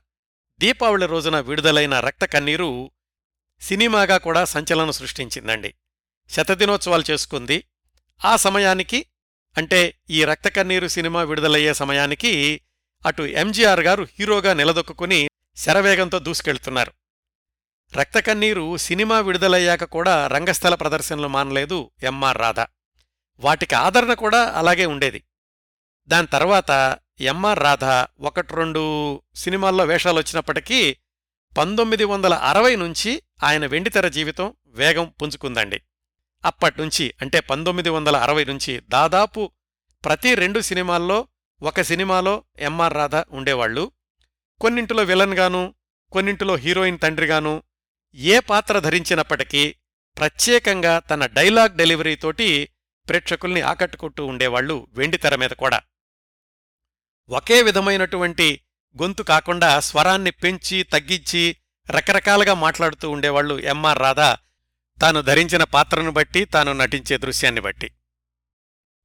దీపావళి రోజున విడుదలైన రక్త కన్నీరు సినిమాగా కూడా సంచలనం సృష్టించిందండి. శతదినోత్సవాలు చేసుకుంది. ఆ సమయానికి అంటే ఈ రక్త కన్నీరు సినిమా విడుదలయ్యే సమయానికి అటు ఎంజీఆర్ గారు హీరోగా నిలదొక్కుని శరవేగంతో దూసుకెళ్తున్నారు. రక్తకన్నీరు సినిమా విడుదలయ్యాక కూడా రంగస్థల ప్రదర్శనలు మానలేదు ఎంఆర్ రాధ. వాటికి ఆదరణ కూడా అలాగే ఉండేది. దాని తర్వాత ఎంఆర్ రాధ ఒకటి రెండు సినిమాల్లో వేషాలొచ్చినప్పటికీ పంతొమ్మిది వందల అరవై నుంచి ఆయన వెండితెర జీవితం వేగం పుంజుకుందండి. అప్పట్నుంచి అంటే పంతొమ్మిది వందల అరవై నుంచి దాదాపు ప్రతి రెండు సినిమాల్లో ఒక సినిమాలో ఎంఆర్ రాధ ఉండేవాళ్ళు కొన్నింటిలో విలన్గాను కొన్నింటిలో హీరోయిన్ తండ్రిగాను ఏ పాత్ర ధరించినప్పటికీ ప్రత్యేకంగా తన డైలాగ్ డెలివరీతోటి ప్రేక్షకుల్ని ఆకట్టుకుంటూ ఉండేవాళ్ళు వెండితెర మీద కూడా. ఒకే విధమైనటువంటి గొంతు కాకుండా స్వరాన్ని పెంచి తగ్గించి రకరకాలుగా మాట్లాడుతూ ఉండేవాళ్ళు ఎంఆర్ రాధా. తాను ధరించిన పాత్రను బట్టి తాను నటించే దృశ్యాన్ని బట్టి.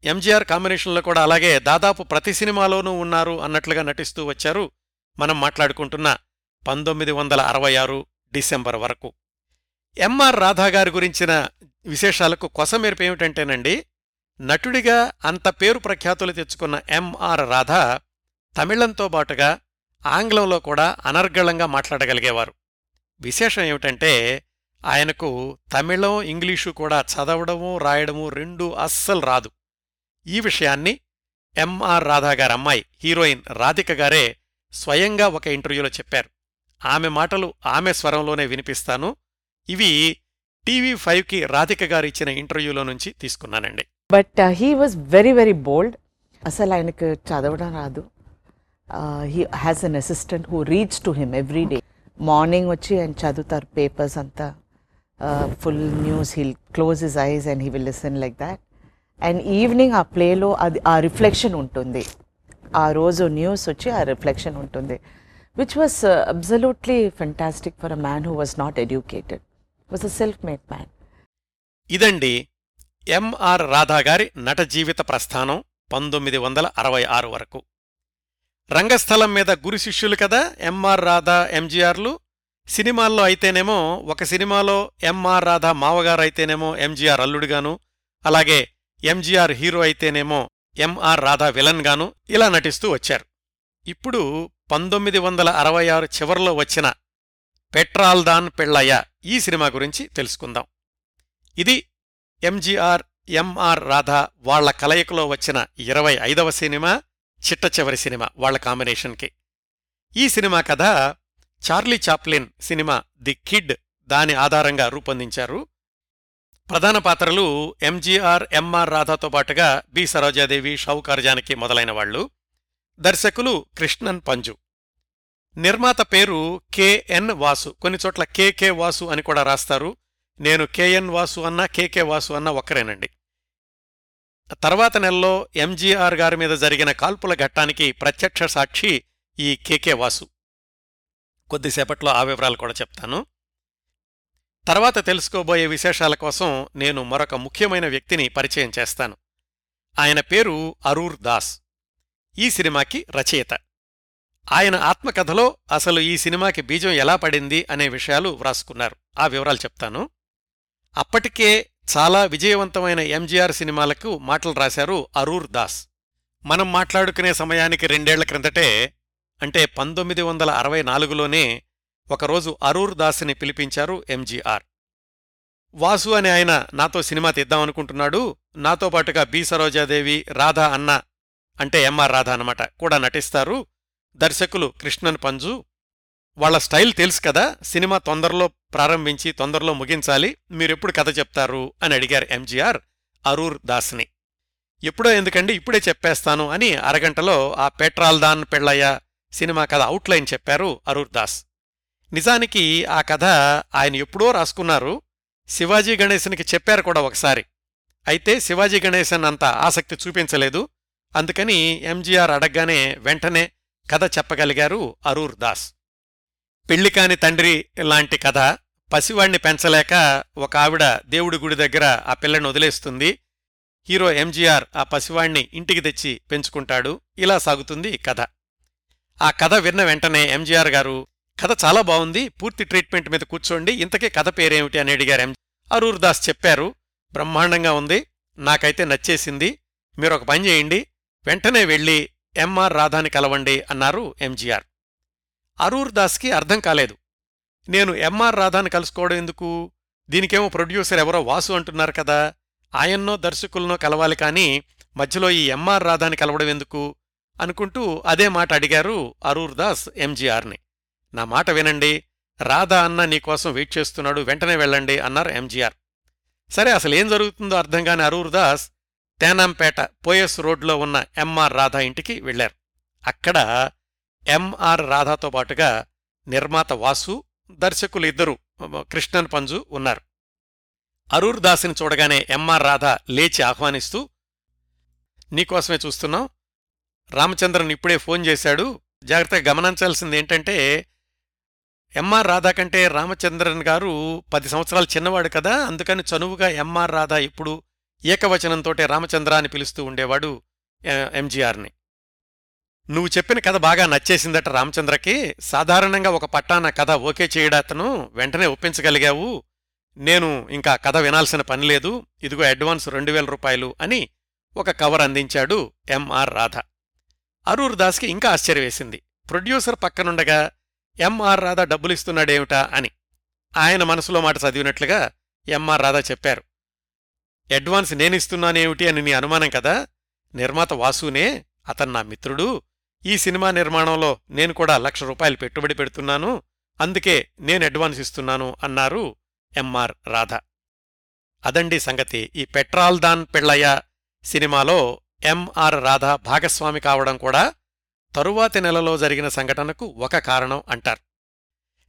ఎంజీఆర్ కాంబినేషన్లో కూడా అలాగే దాదాపు ప్రతి సినిమాలోనూ ఉన్నారు అన్నట్లుగా నటిస్తూ వచ్చారు మనం మాట్లాడుకుంటున్న పంతొమ్మిది వందల అరవై ఆరు డిసెంబర్ వరకు. ఎంఆర్ రాధా గారి గురించిన విశేషాలకు కొసమేర్పు ఏమిటంటేనండి నటుడిగా అంత పేరు ప్రఖ్యాతులు తెచ్చుకున్న ఎంఆర్ రాధా తమిళంతో బాటుగా ఆంగ్లంలో కూడా అనర్గళంగా మాట్లాడగలిగేవారు. విశేషం ఏమిటంటే ఆయనకు తమిళం ఇంగ్లీషు కూడా చదవడము రాయడము రెండూ అస్సలు రాదు. ఈ విషయాన్ని ఎంఆర్ రాధా గారి అమ్మాయి హీరోయిన్ రాధిక గారే స్వయంగా ఒక ఇంటర్వ్యూలో చెప్పారు. ఆమె మాటలు ఆమె స్వరంలోనే వినిపిస్తాను. ఇవి టీవీ ఫైవ్కి రాధిక గారు ఇచ్చిన ఇంటర్వ్యూలో నుంచి తీసుకున్నానండి. But he was very very bold అసలు ఆయనకు చదవడం రాదు. He has an assistant who reads to him every day morning వచ్చి ఆయన చదువుతారు పేపర్స్ అంతా full news he'll close his eyes and he will listen like that. And evening ఆ ప్లేలో అది ఆ రిఫ్లెక్షన్ ఉంటుంది. ఆ రోజు న్యూస్ వచ్చి ఆ రిఫ్లెక్షన్ ఉంటుంది which was absolutely fantastic for a man who was not educated was a self made man ఇదండి ఎంఆర్ రాధా గారి నట జీవిత ప్రస్థానం పంతొమ్మిది వందల అరవై ఆరు వరకు. రంగస్థలం మీద గురు శిష్యులు కదా ఎంఆర్ రాధా ఎంజీఆర్లు సినిమాల్లో అయితేనేమో ఒక సినిమాలో ఎంఆర్ రాధా మావగారు అయితేనేమో ఎంజీఆర్ అల్లుడుగాను అలాగే ఎంజీఆర్ హీరో అయితేనేమో ఎంఆర్ రాధా విలన్గాను ఇలా నటిస్తూ వచ్చారు. ఇప్పుడు పంతొమ్మిది వందల అరవై ఆరు చివరిలో వచ్చిన పెట్రాల్దాన్ పెళ్ళయ్య ఈ సినిమా గురించి తెలుసుకుందాం. ఇది ఎంజీఆర్ ఎంఆర్ రాధా వాళ్ళ కలయికలో వచ్చిన ఇరవై ఐదవ సినిమా చిట్ట చివరి సినిమా వాళ్ళ కాంబినేషన్కి. ఈ సినిమా కథ Charlie Chaplin cinema the Kid దాని ఆధారంగా రూపొందించారు. ప్రధాన పాత్రలు ఎంజీఆర్ ఎంఆర్ రాధాతో పాటుగా బి సరోజాదేవి షౌకార్ జానకి మొదలైన వాళ్ళు దర్శకులు కృష్ణన్ పంజు. నిర్మాత పేరు కెఎన్ వాసు. కొన్ని చోట్ల కెకె వాసు అని కూడా రాస్తారు. నేను కెఎన్ వాసు అన్నా కెకె వాసు అన్నా ఒక్కరేనండి. తర్వాత నెలలో ఎంజీఆర్ గారి మీద జరిగిన కాల్పుల ఘట్టానికి ప్రత్యక్ష సాక్షి ఈ కేకే వాసు. కొద్దిసేపట్లో ఆ వివరాలు కూడా చెప్తాను. తర్వాత తెలుసుకోబోయే విశేషాల కోసం నేను మరొక ముఖ్యమైన వ్యక్తిని పరిచయం చేస్తాను. ఆయన పేరు అరూర్ దాస్. ఈ సినిమాకి రచయిత. ఆయన ఆత్మకథలో అసలు ఈ సినిమాకి బీజం ఎలా పడింది అనే విషయాలు వ్రాసుకున్నారు. ఆ వివరాలు చెప్తాను. అప్పటికే చాలా విజయవంతమైన ఎంజీఆర్ సినిమాలకు మాటలు రాశారు అరూర్ దాస్. మనం మాట్లాడుకునే సమయానికి రెండేళ్ళ క్రిందటే అంటే పంతొమ్మిది వందల అరవై నాలుగులోనే ఒకరోజు అరూర్ దాస్ని పిలిపించారు ఎంజీఆర్ వాసు అనే ఆయన నాతో సినిమా తీద్దామనుకుంటున్నాడు. నాతో పాటుగా బి సరోజాదేవి రాధా అన్న అంటే ఎంఆర్ రాధా అన్నమాట కూడా నటిస్తారు. దర్శకులు కృష్ణన్ పంజు వాళ్ళ స్టైల్ తెలుసు కదా సినిమా తొందరలో ప్రారంభించి తొందరలో ముగించాలి. మీరెప్పుడు కథ చెప్తారు అని అడిగారు ఎంజీఆర్ అరూర్ దాస్ని. ఎప్పుడో ఎందుకండి ఇప్పుడే చెప్పేస్తాను అని అరగంటలో ఆ పెట్రాల్దాన్ పెళ్ళయ్య సినిమా కథ అవుట్లైన్ చెప్పారు అరూర్ దాస్. నిజానికి ఆ కథ ఆయన ఎప్పుడో రాసుకున్నారు. శివాజీ గణేశన్కి చెప్పారు కూడా ఒకసారి. అయితే శివాజీ గణేశన్ అంత ఆసక్తి చూపించలేదు. అందుకని ఎంజీఆర్ అడగ్గానే వెంటనే కథ చెప్పగలిగారు అరూర్ దాస్. పెళ్ళికాని తండ్రి లాంటి కథ. పసివాణ్ణి పెంచలేక ఒక ఆవిడ దేవుడి గుడి దగ్గర ఆ పిల్లని వదిలేస్తుంది. హీరో ఎంజీఆర్ ఆ పసివాణ్ణి ఇంటికి తెచ్చి పెంచుకుంటాడు. ఇలా సాగుతుంది కథ. ఆ కథ విన్న వెంటనే ఎంజీఆర్ గారు కథ చాలా బాగుంది పూర్తి ట్రీట్మెంట్ మీద కూర్చోండి ఇంతకీ కథ పేరేమిటి? అని అడిగారు ఎం అరూర్ దాస్ చెప్పారు బ్రహ్మాండంగా ఉంది నాకైతే నచ్చేసింది మీరొక పని చేయండి వెంటనే వెళ్ళి ఎంఆర్ రాధాని కలవండి అన్నారు ఎంజీఆర్. అరూర్ దాస్కి అర్థం కాలేదు. నేను ఎంఆర్ రాధాని కలుసుకోవడం ఎందుకు? దీనికేమో ప్రొడ్యూసర్ ఎవరో వాసు అంటున్నారు కదా. ఆయన్నో దర్శకులనో కలవాలి కాని మధ్యలో ఈ ఎంఆర్ రాధాని కలవడం ఎందుకు? అనుకుంటూ అదే మాట అడిగారు అరూర్ దాస్ ఎంజీఆర్ని నా మాట వినండి. రాధా అన్న నీకోసం వెయిట్ చేస్తున్నాడు. వెంటనే వెళ్ళండి అన్నారు ఎంజీఆర్ సరే అసలు ఏం జరుగుతుందో అర్థం కాని అరూర్ దాస్ తేనాంపేట పోయస్ రోడ్లో ఉన్న ఎంఆర్ రాధా ఇంటికి వెళ్ళారు అక్కడ ఎంఆర్ రాధాతో పాటుగా నిర్మాత వాసు దర్శకులు ఇద్దరు కృష్ణన్ పంజు ఉన్నారు. అరూర్ దాస్ని చూడగానే ఎంఆర్ రాధా లేచి ఆహ్వానిస్తూ నీకోసమే చూస్తున్నాం. రామచంద్రన్ ఇప్పుడే ఫోన్ చేశాడు. జాగ్రత్తగా గమనించాల్సింది ఏంటంటే ఎంఆర్ రాధా కంటే రామచంద్రన్ గారు పది సంవత్సరాలు చిన్నవాడు కదా అందుకని చనువుగా ఎంఆర్ రాధా ఇప్పుడు ఏకవచనంతోటే రామచంద్ర అని పిలుస్తూ ఉండేవాడు ఎంజీఆర్ని నువ్వు చెప్పిన కథ బాగా నచ్చేసిందట రామచంద్రకి. సాధారణంగా ఒక పట్టాన కథ ఓకే చేయడాతను వెంటనే ఒప్పించగలిగావు. నేను ఇంకా కథ వినాల్సిన పనిలేదు ఇదిగో అడ్వాన్స్ రెండు వేల రూపాయలు అని ఒక కవర్ అందించాడు ఎంఆర్ రాధ. అరూర్ దాస్కి ఇంకా ఆశ్చర్యవేసింది ప్రొడ్యూసర్ పక్కనుండగా ఎంఆర్ రాధా డబ్బులిస్తున్నాడేమిటా అని. ఆయన మనసులో మాట చదివినట్లుగా ఎంఆర్ రాధా చెప్పారు. అడ్వాన్స్ నేనిస్తున్నానేమిటి అని నీ అనుమానం కదా. నిర్మాత వాసునే అతను నా మిత్రుడు ఈ సినిమా నిర్మాణంలో నేను కూడా లక్ష రూపాయలు పెట్టుబడి పెడుతున్నాను. అందుకే నేను అడ్వాన్స్ ఇస్తున్నాను అన్నారు ఎంఆర్ రాధ. అదండి సంగతి. ఈ పెట్రాల్దాన్ పెళ్ళయ్య సినిమాలో ఎంఆర్ రాధ భాగస్వామి కావడం కూడా తరువాతి నెలలో జరిగిన సంఘటనకు ఒక కారణం అంటారు.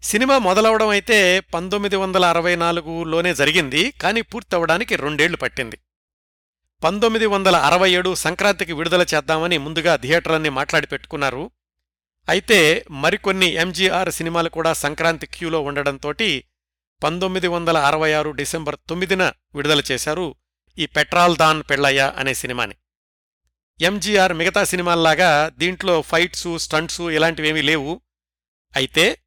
సినిమా మొదలవడం అయితే పంతొమ్మిది వందల అరవై నాలుగులోనే జరిగింది. కానీ పూర్తవడానికి రెండేళ్ళు పట్టింది. పంతొమ్మిది వందల అరవై ఏడు సంక్రాంతికి విడుదల చేద్దామని ముందుగా థియేటర్లన్నీ మాట్లాడి పెట్టుకున్నారు. అయితే మరికొన్ని ఎంజీఆర్ సినిమాలు కూడా సంక్రాంతి క్యూలో ఉండడంతో పంతొమ్మిది వందల అరవై ఆరు డిసెంబర్ తొమ్మిదిన విడుదల చేశారు ఈ పెట్రాల్ దాన్ పెళ్ళయ్య అనే సినిమాని. ఎంజీఆర్ మిగతా సినిమాల్లాగా దీంట్లో ఫైట్సు స్టంట్సు ఇలాంటివేమీ లేవు. అయితే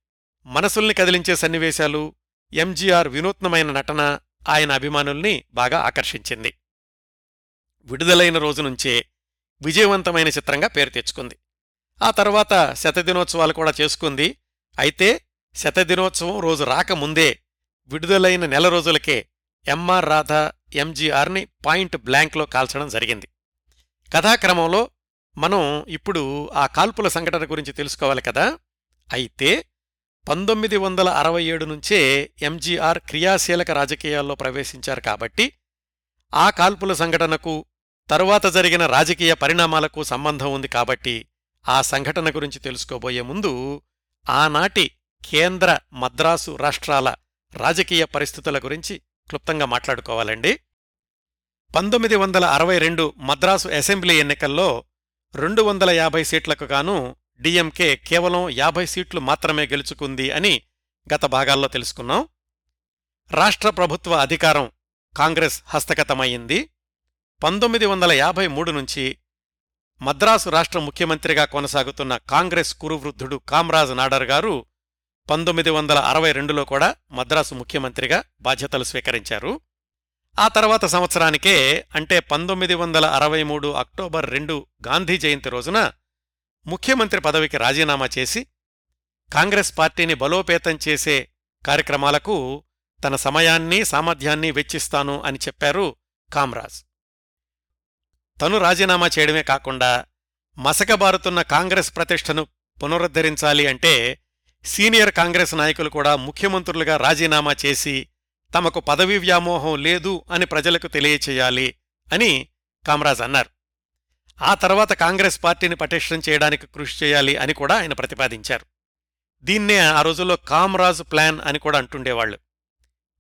మనసుల్ని కదిలించే సన్నివేశాలు ఎంజీఆర్ వినూత్నమైన నటన ఆయన అభిమానుల్ని బాగా ఆకర్షించింది. విడుదలైన రోజు నుంచే విజయవంతమైన చిత్రంగా పేరు తెచ్చుకుంది. ఆ తర్వాత శతదినోత్సవాలు కూడా చేసుకుంది. అయితే శతదినోత్సవం రోజు రాకముందే విడుదలైన నెల రోజులకే ఎంఆర్ రాధ ఎంజీఆర్ని పాయింట్ బ్లాంక్లో కాల్చడం జరిగింది. కథాక్రమంలో మనం ఇప్పుడు ఆ కాల్పుల సంఘటన గురించి తెలుసుకోవాలి కదా? అయితే పంతొమ్మిది వందల అరవై ఏడు నుంచే ఎంజీఆర్ క్రియాశీలక రాజకీయాల్లో ప్రవేశించారు కాబట్టి ఆ కాల్పుల సంఘటనకు తరువాత జరిగిన రాజకీయ పరిణామాలకు సంబంధం ఉంది కాబట్టి ఆ సంఘటన గురించి తెలుసుకోబోయే ముందు ఆనాటి కేంద్ర మద్రాసు రాష్ట్రాల రాజకీయ పరిస్థితుల గురించి క్లుప్తంగా మాట్లాడుకోవాలండి. పంతొమ్మిది వందల అరవై రెండు మద్రాసు అసెంబ్లీ ఎన్నికల్లో రెండు వందల యాభై సీట్లకు గాను డిఎంకే కేవలం యాభై సీట్లు మాత్రమే గెలుచుకుంది అని గత భాగాల్లో తెలుసుకున్నాం. రాష్ట్ర ప్రభుత్వ అధికారం కాంగ్రెస్ హస్తగతమయ్యింది. పంతొమ్మిది వందల యాభై మూడు నుంచి మద్రాసు రాష్ట్ర ముఖ్యమంత్రిగా కొనసాగుతున్న కాంగ్రెస్ కురువృద్ధుడు కామ్రాజ్ నాడర్ గారు పంతొమ్మిది వందల అరవై రెండులో కూడా మద్రాసు ముఖ్యమంత్రిగా బాధ్యతలు స్వీకరించారు. ఆ తర్వాత సంవత్సరానికే అంటే పంతొమ్మిది వందల అరవై మూడు అక్టోబర్ రెండు గాంధీ జయంతి రోజున ముఖ్యమంత్రి పదవికి రాజీనామా చేసి కాంగ్రెస్ పార్టీని బలోపేతం చేసే కార్యక్రమాలకు తన సమయాన్ని సామర్థ్యాన్ని వెచ్చిస్తాను అని చెప్పారు కామ్రాజ్. తను రాజీనామా చేయడమే కాకుండా మసకబారుతున్న కాంగ్రెస్ ప్రతిష్టను పునరుద్ధరించాలి అంటే సీనియర్ కాంగ్రెస్ నాయకులు కూడా ముఖ్యమంత్రులుగా రాజీనామా చేసి తమకు పదవీ వ్యామోహం లేదు అని ప్రజలకు తెలియచేయాలి అని కామరాజ్ అన్నారు. ఆ తర్వాత కాంగ్రెస్ పార్టీని పటిష్టం చేయడానికి కృషి చేయాలి అని కూడా ఆయన ప్రతిపాదించారు. దీన్నే ఆ రోజుల్లో కామరాజ్ ప్లాన్ అని కూడా అంటుండేవాళ్ళు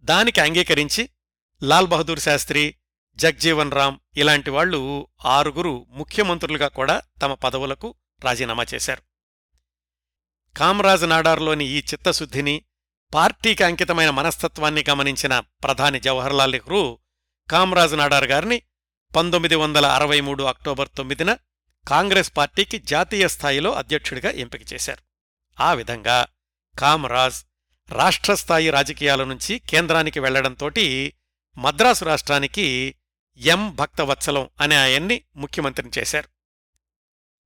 దానికి అంగీకరించి లాల్ బహదూర్ శాస్త్రి జగ్జీవన్ రామ్ ఇలాంటి వాళ్ళు ఆరుగురు ముఖ్యమంత్రులుగా కూడా తమ పదవులకు రాజీనామా చేశారు. కామరాజ్ నాడార్లోని ఈ చిత్తశుద్ధిని పార్టీకి అంకితమైన మనస్తత్వాన్ని గమనించిన ప్రధాని జవహర్లాల్ నెహ్రూ కామరాజ్ నాడార్ గారిని పంతొమ్మిది వందల అరవై మూడు అక్టోబర్ తొమ్మిదిన కాంగ్రెస్ పార్టీకి జాతీయ స్థాయిలో అధ్యక్షుడిగా ఎంపిక చేశారు. ఆ విధంగా కామరాజ్ రాష్ట్రస్థాయి రాజకీయాల నుంచి కేంద్రానికి వెళ్ళడంతోటి మద్రాసు రాష్ట్రానికి ఎం భక్తవత్సలం అనే ఆయన్ని ముఖ్యమంత్రిని చేశారు.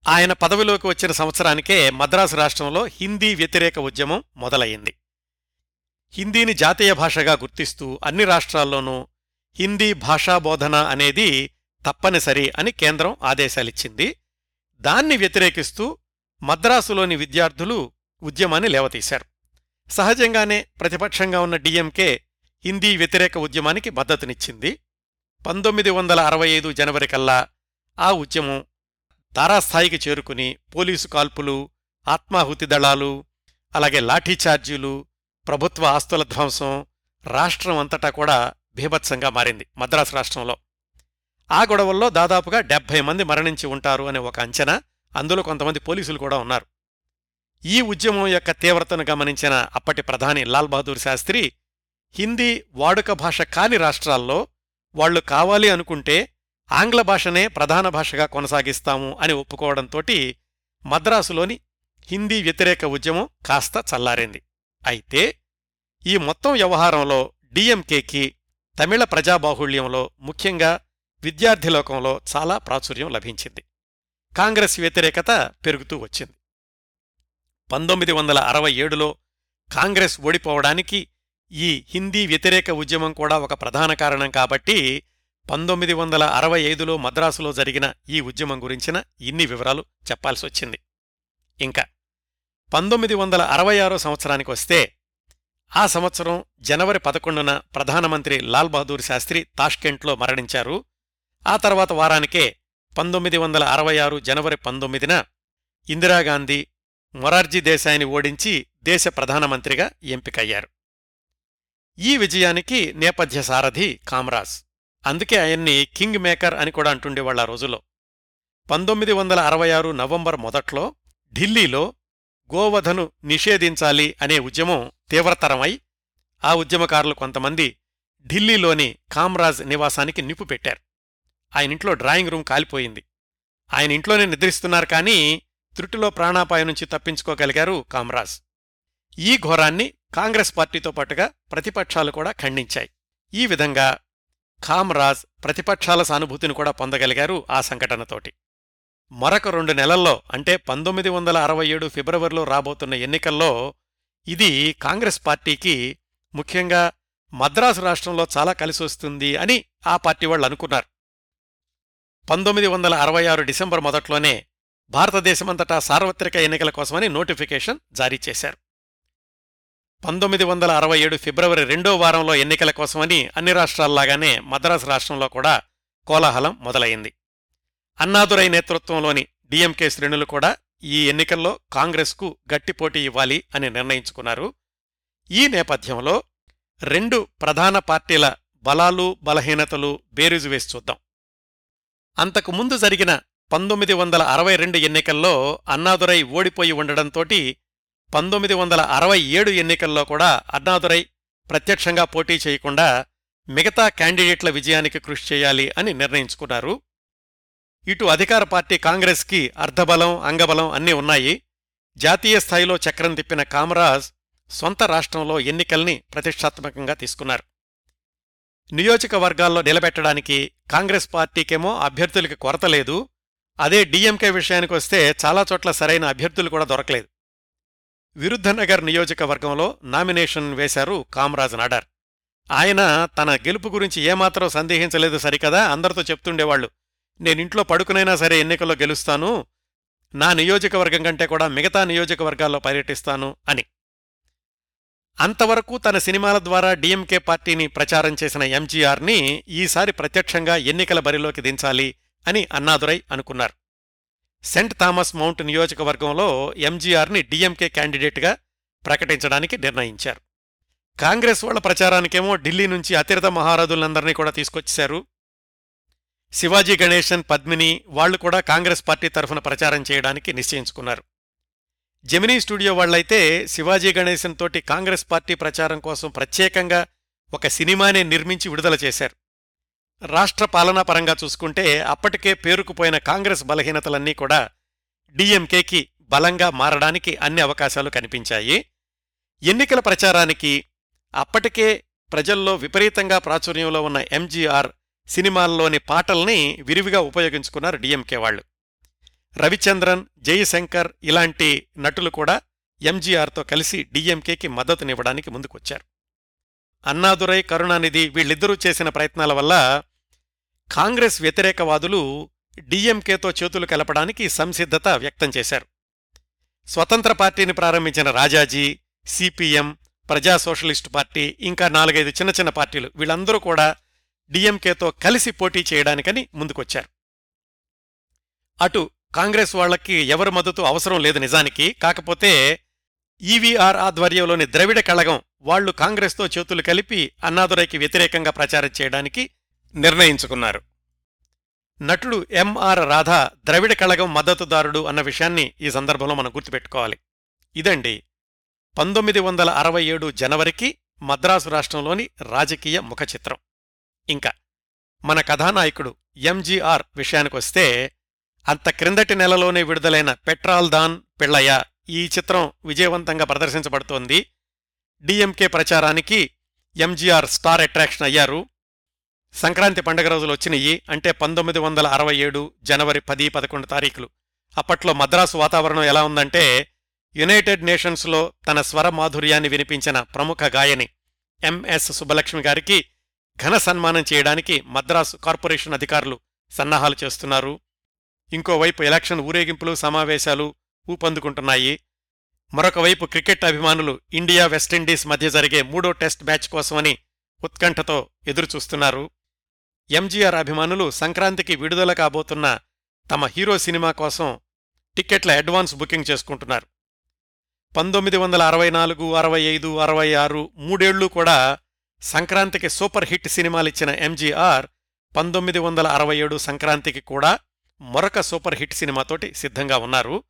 ఆయన పదవిలోకి వచ్చిన సంవత్సరానికే మద్రాసు రాష్ట్రంలో హిందీ వ్యతిరేక ఉద్యమం మొదలయ్యింది. హిందీని జాతీయ భాషగా గుర్తిస్తూ అన్ని రాష్ట్రాల్లోనూ హిందీ భాషాబోధన అనేది తప్పనిసరి అని కేంద్రం ఆదేశాలిచ్చింది. దాన్ని వ్యతిరేకిస్తూ మద్రాసులోని విద్యార్థులు ఉద్యమాన్ని లేవతీశారు. సహజంగానే ప్రతిపక్షంగా ఉన్న డిఎంకే హిందీ వ్యతిరేక ఉద్యమానికి మద్దతునిచ్చింది. పంతొమ్మిది వందల అరవై ఐదు జనవరి కల్లా ఆ ఉద్యమం తారాస్థాయికి చేరుకుని పోలీసు కాల్పులు ఆత్మాహుతి దళాలు అలాగే లాఠీఛార్జీలు ప్రభుత్వ ఆస్తుల ధ్వంసం రాష్ట్రం అంతటా కూడా భీభత్సంగా మారింది మద్రాసు రాష్ట్రంలో. ఆ గొడవల్లో దాదాపుగా డెబ్బై మంది మరణించి ఉంటారు అనే ఒక అంచనా అందులో కొంతమంది పోలీసులు కూడా ఉన్నారు. ఈ ఉద్యమం యొక్క తీవ్రతను గమనించిన అప్పటి ప్రధాని లాల్ బహదూర్ శాస్త్రి హిందీ వాడుక భాష కాని రాష్ట్రాల్లో వాళ్ళు కావాలి అనుకుంటే ఆంగ్ల భాషనే ప్రధాన భాషగా కొనసాగిస్తాము అని ఒప్పుకోవడంతోటి మద్రాసులోని హిందీ వ్యతిరేక ఉద్యమం కాస్త చల్లారింది. అయితే ఈ మొత్తం వ్యవహారంలో డిఎంకేకి తమిళ ప్రజాబాహుళ్యంలో ముఖ్యంగా విద్యార్థి లోకంలో చాలా ప్రాచుర్యం లభించింది. కాంగ్రెస్ వ్యతిరేకత పెరుగుతూ వచ్చింది. పంతొమ్మిది వందల అరవై ఏడులో కాంగ్రెస్ ఓడిపోవడానికి ఈ హిందీ వ్యతిరేక ఉద్యమం కూడా ఒక ప్రధాన కారణం కాబట్టి పంతొమ్మిది వందల అరవై ఐదులో మద్రాసులో జరిగిన ఈ ఉద్యమం గురించిన ఇన్ని వివరాలు చెప్పాల్సి వచ్చింది ఇంకా పంతొమ్మిది వందల అరవై ఆరో సంవత్సరానికి వస్తే ఆ సంవత్సరం జనవరి పదకొండున ప్రధానమంత్రి లాల్ బహదూర్ శాస్త్రి తాష్కెంట్లో మరణించారు. ఆ తర్వాత వారానికే పంతొమ్మిది వందల అరవై ఆరు జనవరి పంతొమ్మిదిన ఇందిరాగాంధీ మొరార్జీ దేశాయిని ఓడించి దేశ ప్రధానమంత్రిగా ఎంపికయ్యారు. ఈ విజయానికి నేపథ్య సారథి కామ్రాజ్. అందుకే ఆయన్ని కింగ్ మేకర్ అని కూడా అంటుండేవాళ్ళ ఆ రోజులో పంతొమ్మిది వందల అరవై ఆరు నవంబర్ మొదట్లో ఢిల్లీలో గోవధను నిషేధించాలి అనే ఉద్యమం తీవ్రతరమై ఆ ఉద్యమకారులు కొంతమంది ఢిల్లీలోని కామ్రాజ్ నివాసానికి నిప్పు పెట్టారు. ఆయన ఇంట్లో డ్రాయింగ్ రూమ్ కాలిపోయింది. ఆయన ఇంట్లోనే నిద్రిస్తున్నారు కానీ త్రుటిలో ప్రాణాపాయం నుంచి తప్పించుకోగలిగారు కామ్రాజ్. ఈ ఘోరాన్ని కాంగ్రెస్ పార్టీతో పాటుగా ప్రతిపక్షాలు కూడా ఖండించాయి. ఈ విధంగా కామ్రాజ్ ప్రతిపక్షాల సానుభూతిని కూడా పొందగలిగారు ఆ సంఘటనతోటి. మరొక రెండు నెలల్లో అంటే పంతొమ్మిది వందల అరవై ఏడు ఫిబ్రవరిలో రాబోతున్న ఎన్నికల్లో ఇది కాంగ్రెస్ పార్టీకి ముఖ్యంగా మద్రాసు రాష్ట్రంలో చాలా కలిసొస్తుంది అని ఆ పార్టీ వాళ్ళు అనుకున్నారు. పంతొమ్మిది వందల అరవై ఆరు డిసెంబర్ మొదట్లోనే భారతదేశమంతటా సార్వత్రిక ఎన్నికల కోసమని నోటిఫికేషన్ జారీ చేశారు. పంతొమ్మిది వందల అరవై ఏడు ఫిబ్రవరి రెండో వారంలో ఎన్నికల కోసమని అన్ని రాష్ట్రాల్లాగానే మద్రాసు రాష్ట్రంలో కూడా కోలాహలం మొదలైంది. అన్నాదురై నేతృత్వంలోని డిఎంకే శ్రేణులు కూడా ఈ ఎన్నికల్లో కాంగ్రెస్కు గట్టి పోటీ ఇవ్వాలి అని నిర్ణయించుకున్నారు. ఈ నేపథ్యంలో రెండు ప్రధాన పార్టీల బలాలు బలహీనతలు బేరీజు వేసి చూద్దాం. అంతకు ముందు జరిగిన పంతొమ్మిది వందల అరవై రెండు ఎన్నికల్లో అన్నాదురై ఓడిపోయి ఉండడంతోటి పంతొమ్మిది వందల అరవై ఏడు ఎన్నికల్లో కూడా అన్నాదురై ప్రత్యక్షంగా పోటీ చేయకుండా మిగతా క్యాండిడేట్ల విజయానికి కృషి చేయాలి అని నిర్ణయించుకున్నారు. ఇటు అధికార పార్టీ కాంగ్రెస్కి అర్ధబలం అంగబలం అన్నీ ఉన్నాయి. జాతీయ స్థాయిలో చక్రం తిప్పిన కామరాజ్ సొంత రాష్ట్రంలో ఎన్నికల్ని ప్రతిష్టాత్మకంగా తీసుకున్నారు. నియోజకవర్గాల్లో నిలబెట్టడానికి కాంగ్రెస్ పార్టీకేమో అభ్యర్థులకి కొరత లేదు. అదే డీఎంకే విషయానికి వస్తే చాలా చోట్ల సరైన అభ్యర్థులు కూడా దొరకలేదు. విరుద్ధనగర్ నియోజకవర్గంలో నామినేషన్ వేశారు కామరాజ్ నాడార్. ఆయన తన గెలుపు గురించి ఏమాత్రం సందేహించలేదు సరికదా? అందరితో చెప్తుండేవాళ్ళు నేనింట్లో పడుకునైనా సరే ఎన్నికల్లో గెలుస్తాను. నా నియోజకవర్గం కంటే కూడా మిగతా నియోజకవర్గాల్లో పర్యటిస్తాను అని. అంతవరకు తన సినిమాల ద్వారా డీఎంకే పార్టీని ప్రచారం చేసిన ఎంజీఆర్ని ఈసారి ప్రత్యక్షంగా ఎన్నికల బరిలోకి దించాలి అని అన్నాదురై అనుకున్నారు. సెంట్ థామస్ మౌంట్ నియోజకవర్గంలో ఎంజీఆర్ని డీఎంకే క్యాండిడేట్గా ప్రకటించడానికి నిర్ణయించారు. కాంగ్రెస్ వాళ్ళ ప్రచారానికేమో ఢిల్లీ నుంచి అతిరథ మహారాజులందరినీ కూడా తీసుకొచ్చేశారు. శివాజీ గణేశన్ పద్మిని వాళ్ళు కూడా కాంగ్రెస్ పార్టీ తరఫున ప్రచారం చేయడానికి నిశ్చయించుకున్నారు. జెమినీ స్టూడియో వాళ్ళైతే శివాజీ గణేశన్ తోటి కాంగ్రెస్ పార్టీ ప్రచారం కోసం ప్రత్యేకంగా ఒక సినిమానే నిర్మించి విడుదల చేశారు. రాష్ట్ర పాలనా పరంగా చూసుకుంటే అప్పటికే పేరుకుపోయిన కాంగ్రెస్ బలహీనతలన్నీ కూడా డిఎంకేకి బలంగా మారడానికి అన్ని అవకాశాలు కనిపించాయి. ఎన్నికల ప్రచారానికి అప్పటికే ప్రజల్లో విపరీతంగా ప్రాచుర్యంలో ఉన్న ఎంజీఆర్ సినిమాల్లోని పాటల్ని విరివిగా ఉపయోగించుకున్నారు డిఎంకే వాళ్ళు. రవిచంద్రన్ జయశంకర్ ఇలాంటి నటులు కూడా ఎంజీఆర్తో కలిసి డీఎంకేకి మద్దతునివ్వడానికి ముందుకొచ్చారు. అన్నాదురై కరుణానిధి వీళ్ళిద్దరూ చేసిన ప్రయత్నాల వల్ల కాంగ్రెస్ వ్యతిరేకవాదులు డిఎంకేతో చేతులు కలపడానికి సంసిద్ధత వ్యక్తం చేశారు. స్వతంత్ర పార్టీని ప్రారంభించిన Rajaji CPM Praja Socialist Party ఇంకా నాలుగైదు చిన్న చిన్న పార్టీలు వీళ్ళందరూ కూడా డిఎంకేతో కలిసి పోటీ చేయడానికని ముందుకొచ్చారు. అటు కాంగ్రెస్ వాళ్ళకి ఎవరి మద్దతు అవసరం లేదు నిజానికి కాకపోతే ఈవీఆర్ ఆధ్వర్యంలోని ద్రవిడ కళగం వాళ్ళు కాంగ్రెస్తో చేతులు కలిపి అన్నాదురైకి వ్యతిరేకంగా ప్రచారం చేయడానికి నిర్ణయించుకున్నారు. నటుడు ఎంఆర్ రాధా ద్రవిడ కళగం మద్దతుదారుడు అన్న విషయాన్ని ఈ సందర్భంలో మనం గుర్తుపెట్టుకోవాలి. ఇదండి పంతొమ్మిది వందల అరవై ఏడు జనవరికి మద్రాసు రాష్ట్రంలోని రాజకీయ ముఖచిత్రం. ఇంకా మన కథానాయకుడు ఎంజీఆర్ విషయానికొస్తే అంత క్రిందటి నెలలోనే విడుదలైన పెట్రాల్ దాన్ పిళ్ళయ్య ఈ చిత్రం విజయవంతంగా ప్రదర్శించబడుతోంది. డిఎంకే ప్రచారానికి ఎంజీఆర్ స్టార్ అట్రాక్షన్ అయ్యారు. సంక్రాంతి పండుగ రోజులు వచ్చినాయి అంటే పంతొమ్మిది వందల అరవై ఏడు జనవరి పది పదకొండు తారీఖులు. అప్పట్లో మద్రాసు వాతావరణం ఎలా ఉందంటే యునైటెడ్ నేషన్స్లో తన స్వర మాధుర్యాన్ని వినిపించిన ప్రముఖ గాయని ఎంఎస్ సుబ్బలక్ష్మి గారికి ఘన సన్మానం చేయడానికి మద్రాసు కార్పొరేషన్ అధికారులు సన్నాహాలు చేస్తున్నారు. ఇంకోవైపు ఎలక్షన్ ఊరేగింపులు సమావేశాలు ఊపందుకుంటున్నాయి. మరొకవైపు క్రికెట్ అభిమానులు ఇండియా వెస్టిండీస్ మధ్య జరిగే మూడో టెస్ట్ మ్యాచ్ కోసమని ఉత్కంఠతో ఎదురుచూస్తున్నారు. ఎంజీఆర్ అభిమానులు సంక్రాంతికి విడుదల కాబోతున్న తమ హీరో సినిమా కోసం టిక్కెట్ల అడ్వాన్స్ బుకింగ్ చేసుకుంటున్నారు. పంతొమ్మిది వందల అరవై నాలుగు అరవై ఐదు అరవై ఆరు మూడేళ్ళు కూడా సంక్రాంతికి సూపర్ హిట్ సినిమాలిచ్చిన ఎంజీఆర్ పంతొమ్మిది వందల అరవై ఏడు సంక్రాంతికి కూడా మరొక సూపర్ హిట్ సినిమాతోటి సిద్ధంగా ఉన్నారు.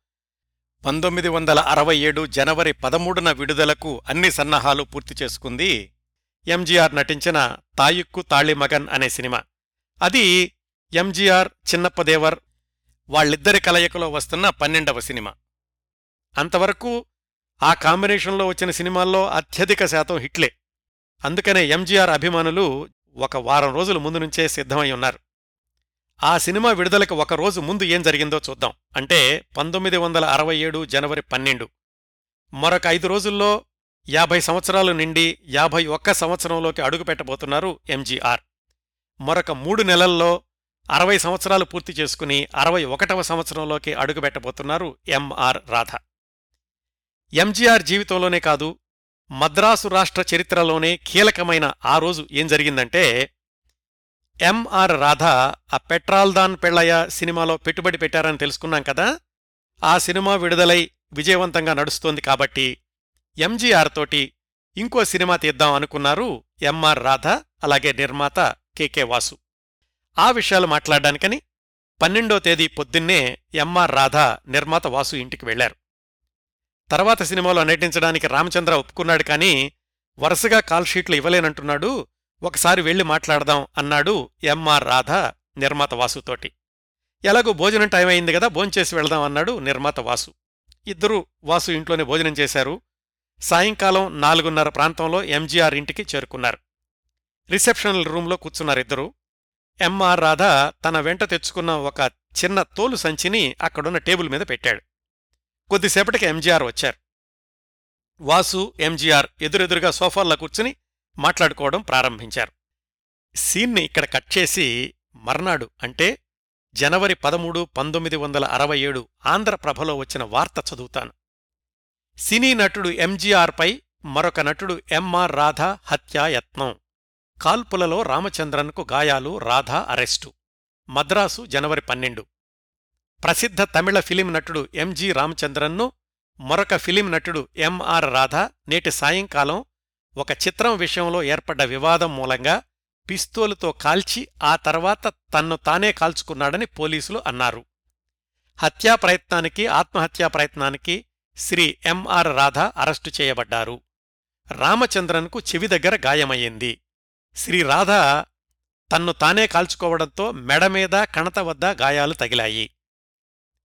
పంతొమ్మిది వందల అరవై ఏడు జనవరి పదమూడున విడుదలకు అన్ని సన్నాహాలు పూర్తి చేసుకుంది ఎంజీఆర్ నటించిన తాయుక్కు తాళిమగన్ అనే సినిమా. అది ఎంజీఆర్ చిన్నప్పదేవర్ వాళ్ళిద్దరి కలయికలో వస్తున్న పన్నెండవ సినిమా. అంతవరకు ఆ కాంబినేషన్లో వచ్చిన సినిమాల్లో అత్యధిక శాతం హిట్లే. అందుకనే ఎంజీఆర్ అభిమానులు ఒక వారం రోజుల ముందు నుంచే సిద్ధమై ఉన్నారు. ఆ సినిమా విడుదలకు ఒక రోజు ముందు ఏం జరిగిందో చూద్దాం. అంటే పంతొమ్మిది వందల అరవై ఏడు జనవరి పన్నెండు. మరొక ఐదు రోజుల్లో యాభై సంవత్సరాలు నిండి యాభై ఒక్క సంవత్సరంలోకి అడుగుపెట్టబోతున్నారు ఎంజీఆర్. మరొక మూడు నెలల్లో అరవై సంవత్సరాలు పూర్తి చేసుకుని అరవై ఒకటవ సంవత్సరంలోకి అడుగుపెట్టబోతున్నారు ఎంఆర్ రాధ. ఎంజీఆర్ జీవితంలోనే కాదు మద్రాసు రాష్ట్ర చరిత్రలోనే కీలకమైన ఆ రోజు ఏం జరిగిందంటే ఎంఆర్ రాధ ఆ పెట్రాల్దాన్ పెళ్ళయ్య సినిమాలో పెట్టుబడి పెట్టారని తెలుసుకున్నాం కదా? ఆ సినిమా విడుదలై విజయవంతంగా నడుస్తోంది కాబట్టి ఎంజీఆర్ తోటి ఇంకో సినిమా తీద్దాం అనుకున్నారు ఎంఆర్ రాధ అలాగే నిర్మాత కెకే వాసు. ఆ విషయాలు మాట్లాడడానికని పన్నెండో తేదీ పొద్దున్నే ఎంఆర్ రాధ నిర్మాత వాసు ఇంటికి వెళ్ళారు తర్వాత సినిమాలో నటించడానికి రామచంద్ర ఒప్పుకున్నాడు కానీ వరుసగా కాల్షీట్లు ఇవ్వలేనంటున్నాడు ఒకసారి వెళ్ళి మాట్లాడదాం అన్నాడు ఎంఆర్ రాధ నిర్మాత వాసుతోటి ఎలాగో భోజనం టైం అయింది కదా భోంచేసి వెళదాం అన్నాడు నిర్మాత వాసు. ఇద్దరూ వాసు ఇంట్లోనే భోజనం చేశారు. సాయంకాలం నాలుగున్నర ప్రాంతంలో ఎంజీఆర్ ఇంటికి చేరుకున్నారు. రిసెప్షన్ రూంలో కూర్చున్నారిద్దరూ. ఎంఆర్ రాధ తన వెంట తెచ్చుకున్న ఒక చిన్న తోలు సంచిని అక్కడున్న టేబుల్ మీద పెట్టాడు. కొద్దిసేపటికి ఎంజీఆర్ వచ్చారు. వాసు ఎంజీఆర్ ఎదురెదురుగా సోఫాల్లో కూర్చుని మాట్లాడుకోవడం ప్రారంభించారు. సీన్ని ఇక్కడ కట్ చేసి మర్నాడు అంటే జనవరి పదమూడు పంతొమ్మిది వందల అరవై ఏడు ఆంధ్రప్రభలో వచ్చిన వార్త చదువుతాను. సినీ నటుడు ఎంజీఆర్పై మరొక నటుడు ఎంఆర్ రాధ హత్యాయత్నం కాల్పులలో రామచంద్రన్కు గాయాలు రాధ అరెస్టు. మద్రాసు జనవరి పన్నెండు. ప్రసిద్ధ తమిళ ఫిలిం నటుడు ఎంజి రామచంద్రన్ను మరొక ఫిలిం నటుడు ఎంఆర్ రాధ నేటి సాయంకాలం ఒక చిత్రం విషయంలో ఏర్పడ్డ వివాదం మూలంగా పిస్తోలుతో కాల్చి ఆ తర్వాత తన్ను తానే కాల్చుకున్నాడని పోలీసులు అన్నారు. హత్యాప్రయత్నానికి ఆత్మహత్యా ప్రయత్నానికి శ్రీ ఎంఆర్ రాధ అరెస్టు చేయబడ్డారు. రామచంద్రన్కు చెవి దగ్గర గాయమయ్యింది. శ్రీ రాధ తన్ను తానే కాల్చుకోవడంతో మెడమీద కణత వద్ద గాయాలు తగిలాయి.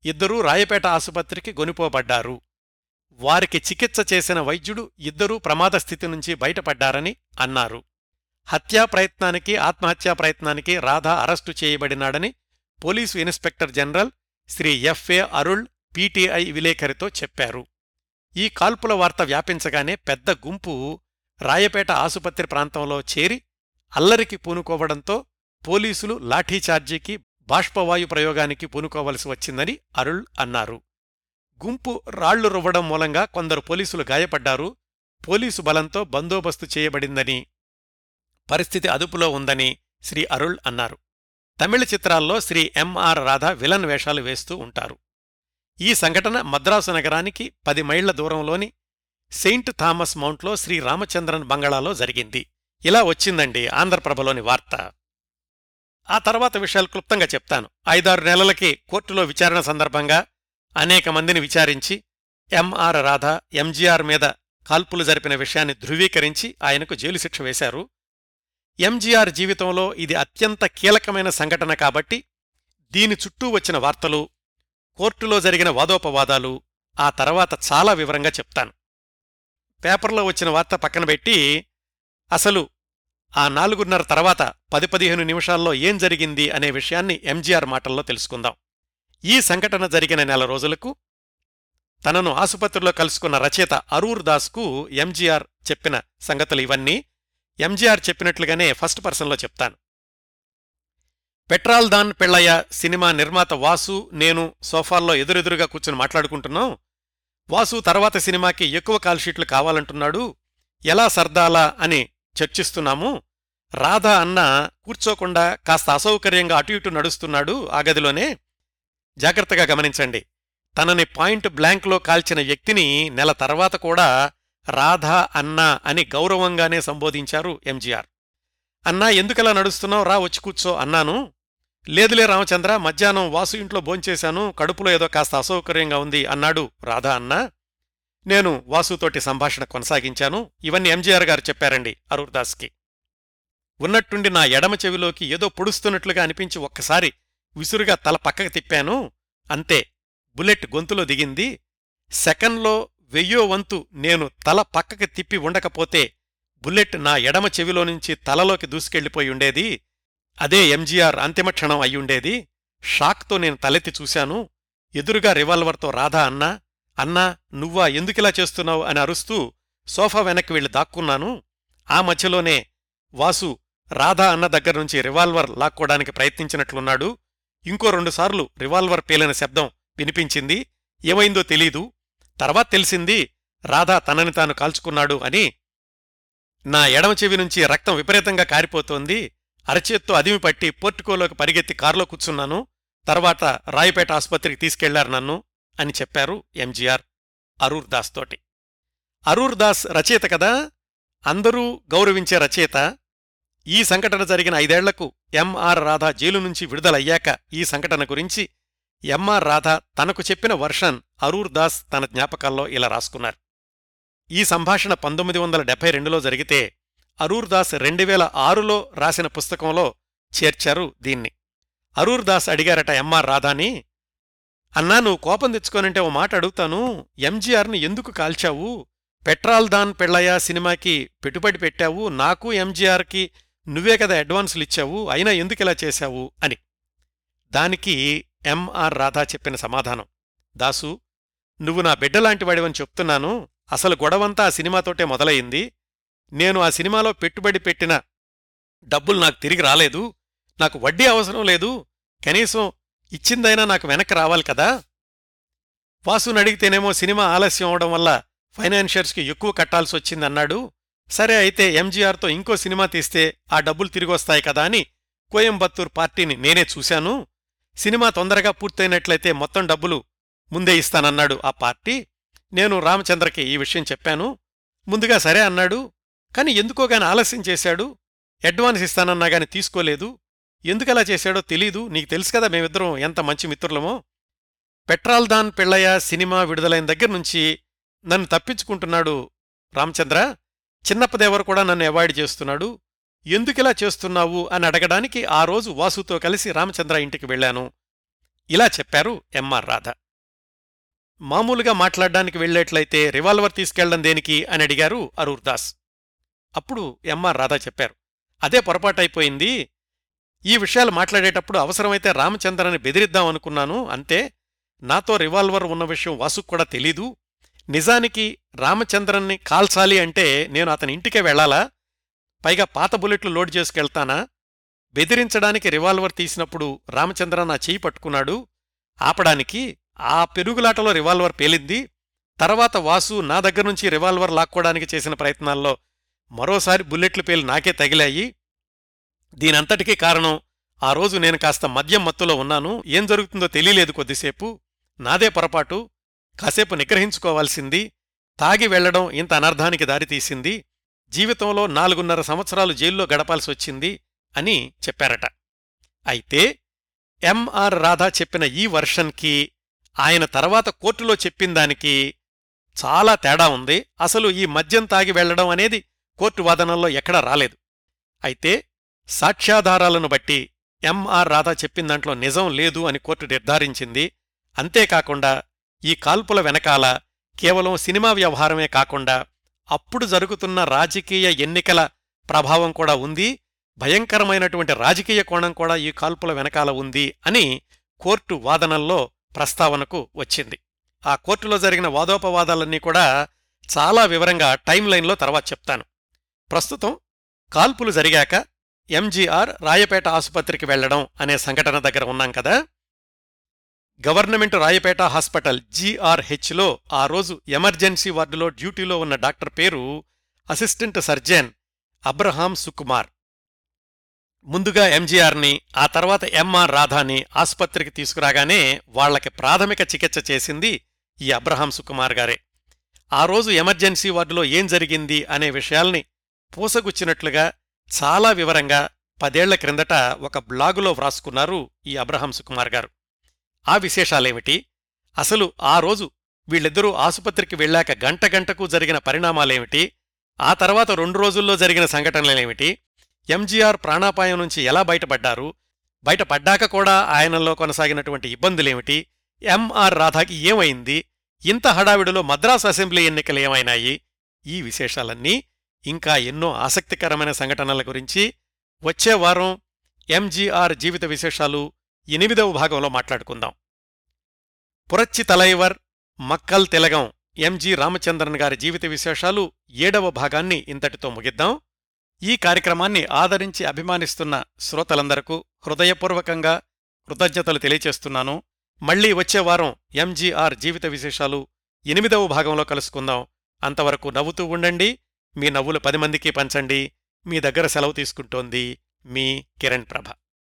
ఇద్దరూ రాయపేట ఆసుపత్రికి గొనిపోబడ్డారు. వారికి చికిత్స చేసిన వైద్యుడు ఇద్దరూ ప్రమాద స్థితి నుంచి బయటపడ్డారని అన్నారు. హత్యా ప్రయత్నానికి ఆత్మహత్యా ప్రయత్నానికి Radha arrest చేయబడినాడని police inspector general Shri F A Arul PTI విలేకరితో చెప్పారు. ఈ కాల్పుల వార్త వ్యాపించగానే పెద్ద గుంపు రాయపేట ఆసుపత్రి ప్రాంతంలో చేరి అల్లరికి పూనుకోవడంతో పోలీసులు లాఠీచార్జీకి బాష్పవాయు ప్రయోగానికి పూనుకోవలసి వచ్చిందని అరుళ్ అన్నారు. గుంపు రాళ్ళు రువ్వడం మూలంగా కొందరు పోలీసులు గాయపడ్డారు. పోలీసు బలంతో బందోబస్తు చేయబడిందని పరిస్థితి అదుపులో ఉందని శ్రీ అరుళ్ అన్నారు. తమిళ చిత్రాల్లో శ్రీ ఎంఆర్ రాధ విలన్ వేషాలు వేస్తూ ఉంటారు. ఈ సంఘటన మద్రాసు నగరానికి పది మైళ్ళ దూరంలోని సెయింట్ థామస్ మౌంట్లో శ్రీ రామచంద్రన్ బంగళాలో జరిగింది. ఇలా వచ్చిందండి ఆంధ్రప్రభలోని వార్త. ఆ తర్వాత విషయాలు క్లుప్తంగా చెప్తాను. ఐదారు నెలలకి కోర్టులో విచారణ సందర్భంగా అనేక మందిని విచారించి ఎంఆర్ రాధ ఎంజీఆర్ మీద కాల్పులు జరిపిన విషయాన్ని ధృవీకరించి ఆయనకు జైలు శిక్ష వేశారు. ఎంజీఆర్ జీవితంలో ఇది అత్యంత కీలకమైన సంఘటన కాబట్టి దీని చుట్టూ వచ్చిన వార్తలు కోర్టులో జరిగిన వాదోపవాదాలు ఆ తర్వాత చాలా వివరంగా చెప్తాను. పేపర్లో వచ్చిన వార్త పక్కన పెట్టి అసలు ఆ నాలుగున్నర తర్వాత పది పదిహేను నిమిషాల్లో ఏం జరిగింది అనే విషయాన్ని ఎంజీఆర్ మాటల్లో తెలుసుకుందాం. ఈ సంఘటన జరిగిన నెల రోజులకు తనను ఆసుపత్రిలో కలుసుకున్న రచయిత అరూర్ దాస్కు ఎంజీఆర్ చెప్పిన సంగతులు ఇవన్నీ. ఎంజీఆర్ చెప్పినట్లుగానే ఫస్ట్ పర్సన్లో చెప్తాను. పెట్రాల్ దాన్ పెళ్ళయ్య సినిమా నిర్మాత వాసు నేను సోఫాల్లో ఎదురెదురుగా కూర్చుని మాట్లాడుకుంటున్నాం. వాసు తర్వాత సినిమాకి ఎక్కువ కాల్షీట్లు కావాలంటున్నాడు. ఎలా సర్దాలా అని చర్చిస్తున్నాము. రాధా అన్న కూర్చోకుండా కాస్త అసౌకర్యంగా అటు ఇటు నడుస్తున్నాడు ఆ గదిలోనే. జాగ్రత్తగా గమనించండి. తనని పాయింట్ బ్లాంక్లో కాల్చిన వ్యక్తిని నెల తర్వాత కూడా రాధా అన్నా అని గౌరవంగానే సంబోధించారు ఎంజీఆర్. అన్నా ఎందుకలా నడుస్తున్నావు? రా వచ్చి కూర్చో అన్నాను. లేదులే రామచంద్ర మధ్యాహ్నం వాసు ఇంట్లో భోంచేశాను కడుపులో ఏదో కాస్త అసౌకర్యంగా ఉంది అన్నాడు రాధా అన్నా. నేను వాసుతోటి సంభాషణ కొనసాగించాను. ఇవన్నీ ఎంజీఆర్ గారు చెప్పారండి అరూర్దాస్కి ఉన్నట్టుండి నా ఎడమ చెవిలోకి ఏదో పొడుస్తున్నట్లుగా అనిపించి ఒక్కసారి విసురుగా తల పక్కకు తిప్పాను. అంతే బుల్లెట్ గొంతులో దిగింది. సెకండ్లో వెయ్యో వంతు నేను తల పక్కకి తిప్పి ఉండకపోతే బుల్లెట్ నా ఎడమ చెవిలో నుంచి తలలోకి దూసుకెళ్ళిపోయి ఉండేది. అదే ఎంజీఆర్ అంతిమ క్షణం అయ్యుండేది షాక్తో నేను తలెత్తి చూశాను. ఎదురుగా రివాల్వర్తో రాధా అన్నా అన్నా నువ్వా ఎందుకిలా చేస్తున్నావు? అని అరుస్తూ సోఫా వెనక్కి వెళ్ళి దాక్కున్నాను. ఆ మధ్యలోనే వాసు రాధా అన్న దగ్గర్నుంచి రివాల్వర్ లాక్కోడానికి ప్రయత్నించినట్లున్నాడు. ఇంకో రెండుసార్లు రివాల్వర్ పేలిన శబ్దం వినిపించింది. ఏమైందో తెలీదు. తర్వాత తెలిసింది రాధా తనని తాను కాల్చుకున్నాడు అని నా ఎడమ చెవి నుంచి రక్తం విపరీతంగా కారిపోతోంది. అరచేత్తో అదిమి పట్టి పోర్టుకోలోకి పరిగెత్తి కారులో కూర్చున్నాను. తర్వాత రాయపేట ఆసుపత్రికి తీసుకెళ్ళారు నన్ను అని చెప్పారు ఎంజీఆర్ అరూర్ దాస్ తోటి. అరూర్ దాస్ రచయిత కదా? అందరూ గౌరవించే రచయిత. ఈ సంఘటన జరిగిన ఐదేళ్ళకు ఎంఆర్ రాధా జైలు నుంచి విడుదలయ్యాక ఈ సంఘటన గురించి ఎంఆర్ రాధా తనకు చెప్పిన వర్షన్ అరూర్ దాస్ తన జ్ఞాపకాల్లో ఇలా రాసుకున్నారు. ఈ సంభాషణ పంతొమ్మిది వందల డెబ్బై రెండులో జరిగితే అరూర్దాస్ రెండు వేల ఆరులో రాసిన పుస్తకంలో చేర్చారు దీన్ని. అరూర్దాస్ అడిగారట ఎంఆర్ రాధాని అన్నా నువ్వు కోపం తెచ్చుకోనంటే ఓ మాట అడుగుతాను. ఎంజీఆర్ని ఎందుకు కాల్చావు? పెట్రాల్ దాన్ పెళ్ళయ్య సినిమాకి పెట్టుబడి పెట్టావు. నాకు ఎంజీఆర్కి నువ్వే కదా అడ్వాన్సులు ఇచ్చావు. అయినా ఎందుకిలా చేశావు? అని. దానికి ఎంఆర్ రాధా చెప్పిన సమాధానం. దాసు నువ్వు నా బిడ్డలాంటి వాడివని చెప్తున్నాను. అసలు గొడవంతా ఆ సినిమాతోటే మొదలయింది నేను ఆ సినిమాలో పెట్టుబడి పెట్టిన డబ్బులు నాకు తిరిగి రాలేదు. నాకు వడ్డీ అవసరం లేదు. కనీసం ఇచ్చిందైనా నాకు వెనక్కి రావాలి కదా. వాసుని అడిగితేనేమో సినిమా ఆలస్యం అవడం వల్ల ఫైనాన్షియర్స్కి ఎక్కువ కట్టాల్సి వచ్చిందన్నాడు. సరే అయితే ఎంజీఆర్తో ఇంకో సినిమా తీస్తే ఆ డబ్బులు తిరిగొస్తాయి కదా అని కోయంబత్తూర్ పార్టీని నేనే చూశాను. సినిమా తొందరగా పూర్తయినట్లయితే మొత్తం డబ్బులు ముందే ఇస్తానన్నాడు ఆ పార్టీ. నేను రామచంద్రకి ఈ విషయం చెప్పాను. ముందుగా సరే అన్నాడు. కాని ఎందుకోగాని ఆలస్యం చేశాడు. అడ్వాన్స్ ఇస్తానన్నా గాని తీసుకోలేదు. ఎందుకలా చేశాడో తెలీదు. నీకు తెలుసు కదా మేమిద్దరం ఎంత మంచి మిత్రులమో. పెట్రాల్దాన్ పిళ్ళయ్య సినిమా విడుదలైన దగ్గర నుంచి నన్ను తప్పించుకుంటున్నాడు రామచంద్ర. చిన్నప్పదేవరు కూడా నన్ను అవాయిడ్ చేస్తున్నాడు. ఎందుకిలా చేస్తున్నావు అని అడగడానికి ఆ రోజు వాసుతో కలిసి రామచంద్ర ఇంటికి వెళ్ళాను. ఇలా చెప్పారు ఎంఆర్ రాధ. మామూలుగా మాట్లాడ్డానికి వెళ్ళేట్లయితే రివాల్వర్ తీసుకెళ్ళడం దేనికి అని అడిగారు అరూర్ దాస్. అప్పుడు ఎంఆర్ రాధా చెప్పారు అదే పొరపాటైపోయింది. ఈ విషయాలు మాట్లాడేటప్పుడు అవసరమైతే రామచంద్రని బెదిరిద్దాం అనుకున్నాను. అంతే నాతో రివాల్వర్ ఉన్న విషయం వాసుకు కూడా తెలీదు. నిజానికి రామచంద్రన్ని కాల్చాలి అంటే నేను అతని ఇంటికే వెళ్ళాలా పైగా పాత బుల్లెట్లు లోడ్ చేసుకెళ్తానా? బెదిరించడానికి రివాల్వర్ తీసినప్పుడు రామచంద్ర నా చేయి పట్టుకున్నాడు. ఆపడానికి ఆ పెరుగులాటలో రివాల్వర్ పేలింది తర్వాత వాసు నా దగ్గర నుంచి రివాల్వర్ లాక్కోడానికి చేసిన ప్రయత్నాల్లో మరోసారి బుల్లెట్లు పేలి నాకే తగిలాయి. దీనంతటికీ కారణం ఆ రోజు నేను కాస్త మద్యం మత్తులో ఉన్నాను. ఏం జరుగుతుందో తెలియలేదు కొద్దిసేపు. నాదే పొరపాటు. కాసేపు నిగ్రహించుకోవాల్సింది. తాగి వెళ్ళడం ఇంత అనర్ధానికి దారితీసింది జీవితంలో నాలుగున్నర సంవత్సరాలు జైల్లో గడపాల్సి వచ్చింది అని చెప్పారట. అయితే ఎంఆర్ రాధా చెప్పిన ఈ వర్షన్కి ఆయన తర్వాత కోర్టులో చెప్పిన దానికి చాలా తేడా ఉంది. అసలు ఈ మద్యం తాగి వెళ్ళడం అనేది కోర్టు వాదనల్లో ఎక్కడా రాలేదు. అయితే సాక్ష్యాధారాలను బట్టి ఎంఆర్ రాధా చెప్పిన దాంట్లో నిజం లేదు అని కోర్టు నిర్ధారించింది. అంతేకాకుండా ఈ కాల్పుల వెనకాల కేవలం సినిమా వ్యవహారమే కాకుండా అప్పుడు జరుగుతున్న రాజకీయ ఎన్నికల ప్రభావం కూడా ఉంది. భయంకరమైనటువంటి రాజకీయ కోణం కూడా ఈ కాల్పుల వెనకాల ఉంది అని కోర్టు వాదనల్లో ప్రస్తావనకు వచ్చింది. ఆ కోర్టులో జరిగిన వాదోపవాదాలన్నీ కూడా చాలా వివరంగా టైం లైన్లో తర్వాత చెప్తాను. ప్రస్తుతం కాల్పులు జరిగాక ఎంజీఆర్ రాయపేట ఆసుపత్రికి వెళ్ళడం అనే సంఘటన దగ్గర ఉన్నాం కదా. గవర్నమెంట్ రాయపేట హాస్పిటల్ జీఆర్హెచ్లో ఆ రోజు ఎమర్జెన్సీ వార్డులో డ్యూటీలో ఉన్న డాక్టర్ పేరు అసిస్టెంట్ సర్జన్ అబ్రహాం సుకుమార్. ముందుగా ఎంజీఆర్ని ఆ తర్వాత ఎంఆర్ రాధాని ఆసుపత్రికి తీసుకురాగానే వాళ్ళకి ప్రాథమిక చికిత్స చేసింది ఈ అబ్రహాం సుకుమార్ గారే. ఆ రోజు ఎమర్జెన్సీ వార్డులో ఏం జరిగింది అనే విషయాల్ని పూసగుచ్చినట్లుగా చాలా వివరంగా పదేళ్ళ క్రిందట ఒక బ్లాగులో వ్రాసుకున్నారు ఈ అబ్రహాం సుకుమార్ గారు. ఆ విశేషాలేమిటి? అసలు ఆ రోజు వీళ్ళిద్దరూ ఆసుపత్రికి వెళ్ళాక గంట గంటకు జరిగిన పరిణామాలేమిటి? ఆ తర్వాత రెండు రోజుల్లో జరిగిన సంఘటనలేమిటి? ఎంజీఆర్ ప్రాణాపాయం నుంచి ఎలా బయటపడ్డారు? బయటపడ్డాక కూడా ఆయనలో కొనసాగినటువంటి ఇబ్బందులేమిటి? ఎంఆర్ రాధాకి ఏమైంది? ఇంత హడావిడిలో మద్రాసు అసెంబ్లీ ఎన్నికలు ఏమైనాయి? ఈ విశేషాలన్నీ ఇంకా ఎన్నో ఆసక్తికరమైన సంఘటనల గురించి వచ్చే వారం ఎంజీఆర్ జీవిత విశేషాలు ఎనిమిదవ భాగంలో మాట్లాడుకుందాం. పురచ్చి తలైవర్ మక్కల్ తెలగం ఎంజి రామచంద్రన్ గారి జీవిత విశేషాలు ఏడవ భాగాన్ని ఇంతటితో ముగిద్దాం. ఈ కార్యక్రమాన్ని ఆదరించి అభిమానిస్తున్న శ్రోతలందరకు హృదయపూర్వకంగా కృతజ్ఞతలు తెలియచేస్తున్నాను. మళ్ళీ వచ్చే వారం ఎంజీఆర్ జీవిత విశేషాలు ఎనిమిదవ భాగంలో కలుసుకుందాం. అంతవరకు నవ్వుతూ ఉండండి. మీ నవ్వులు పది మందికి పంచండి. మీ దగ్గర సెలవు తీసుకుంటోంది మీ కిరణ్ ప్రభ.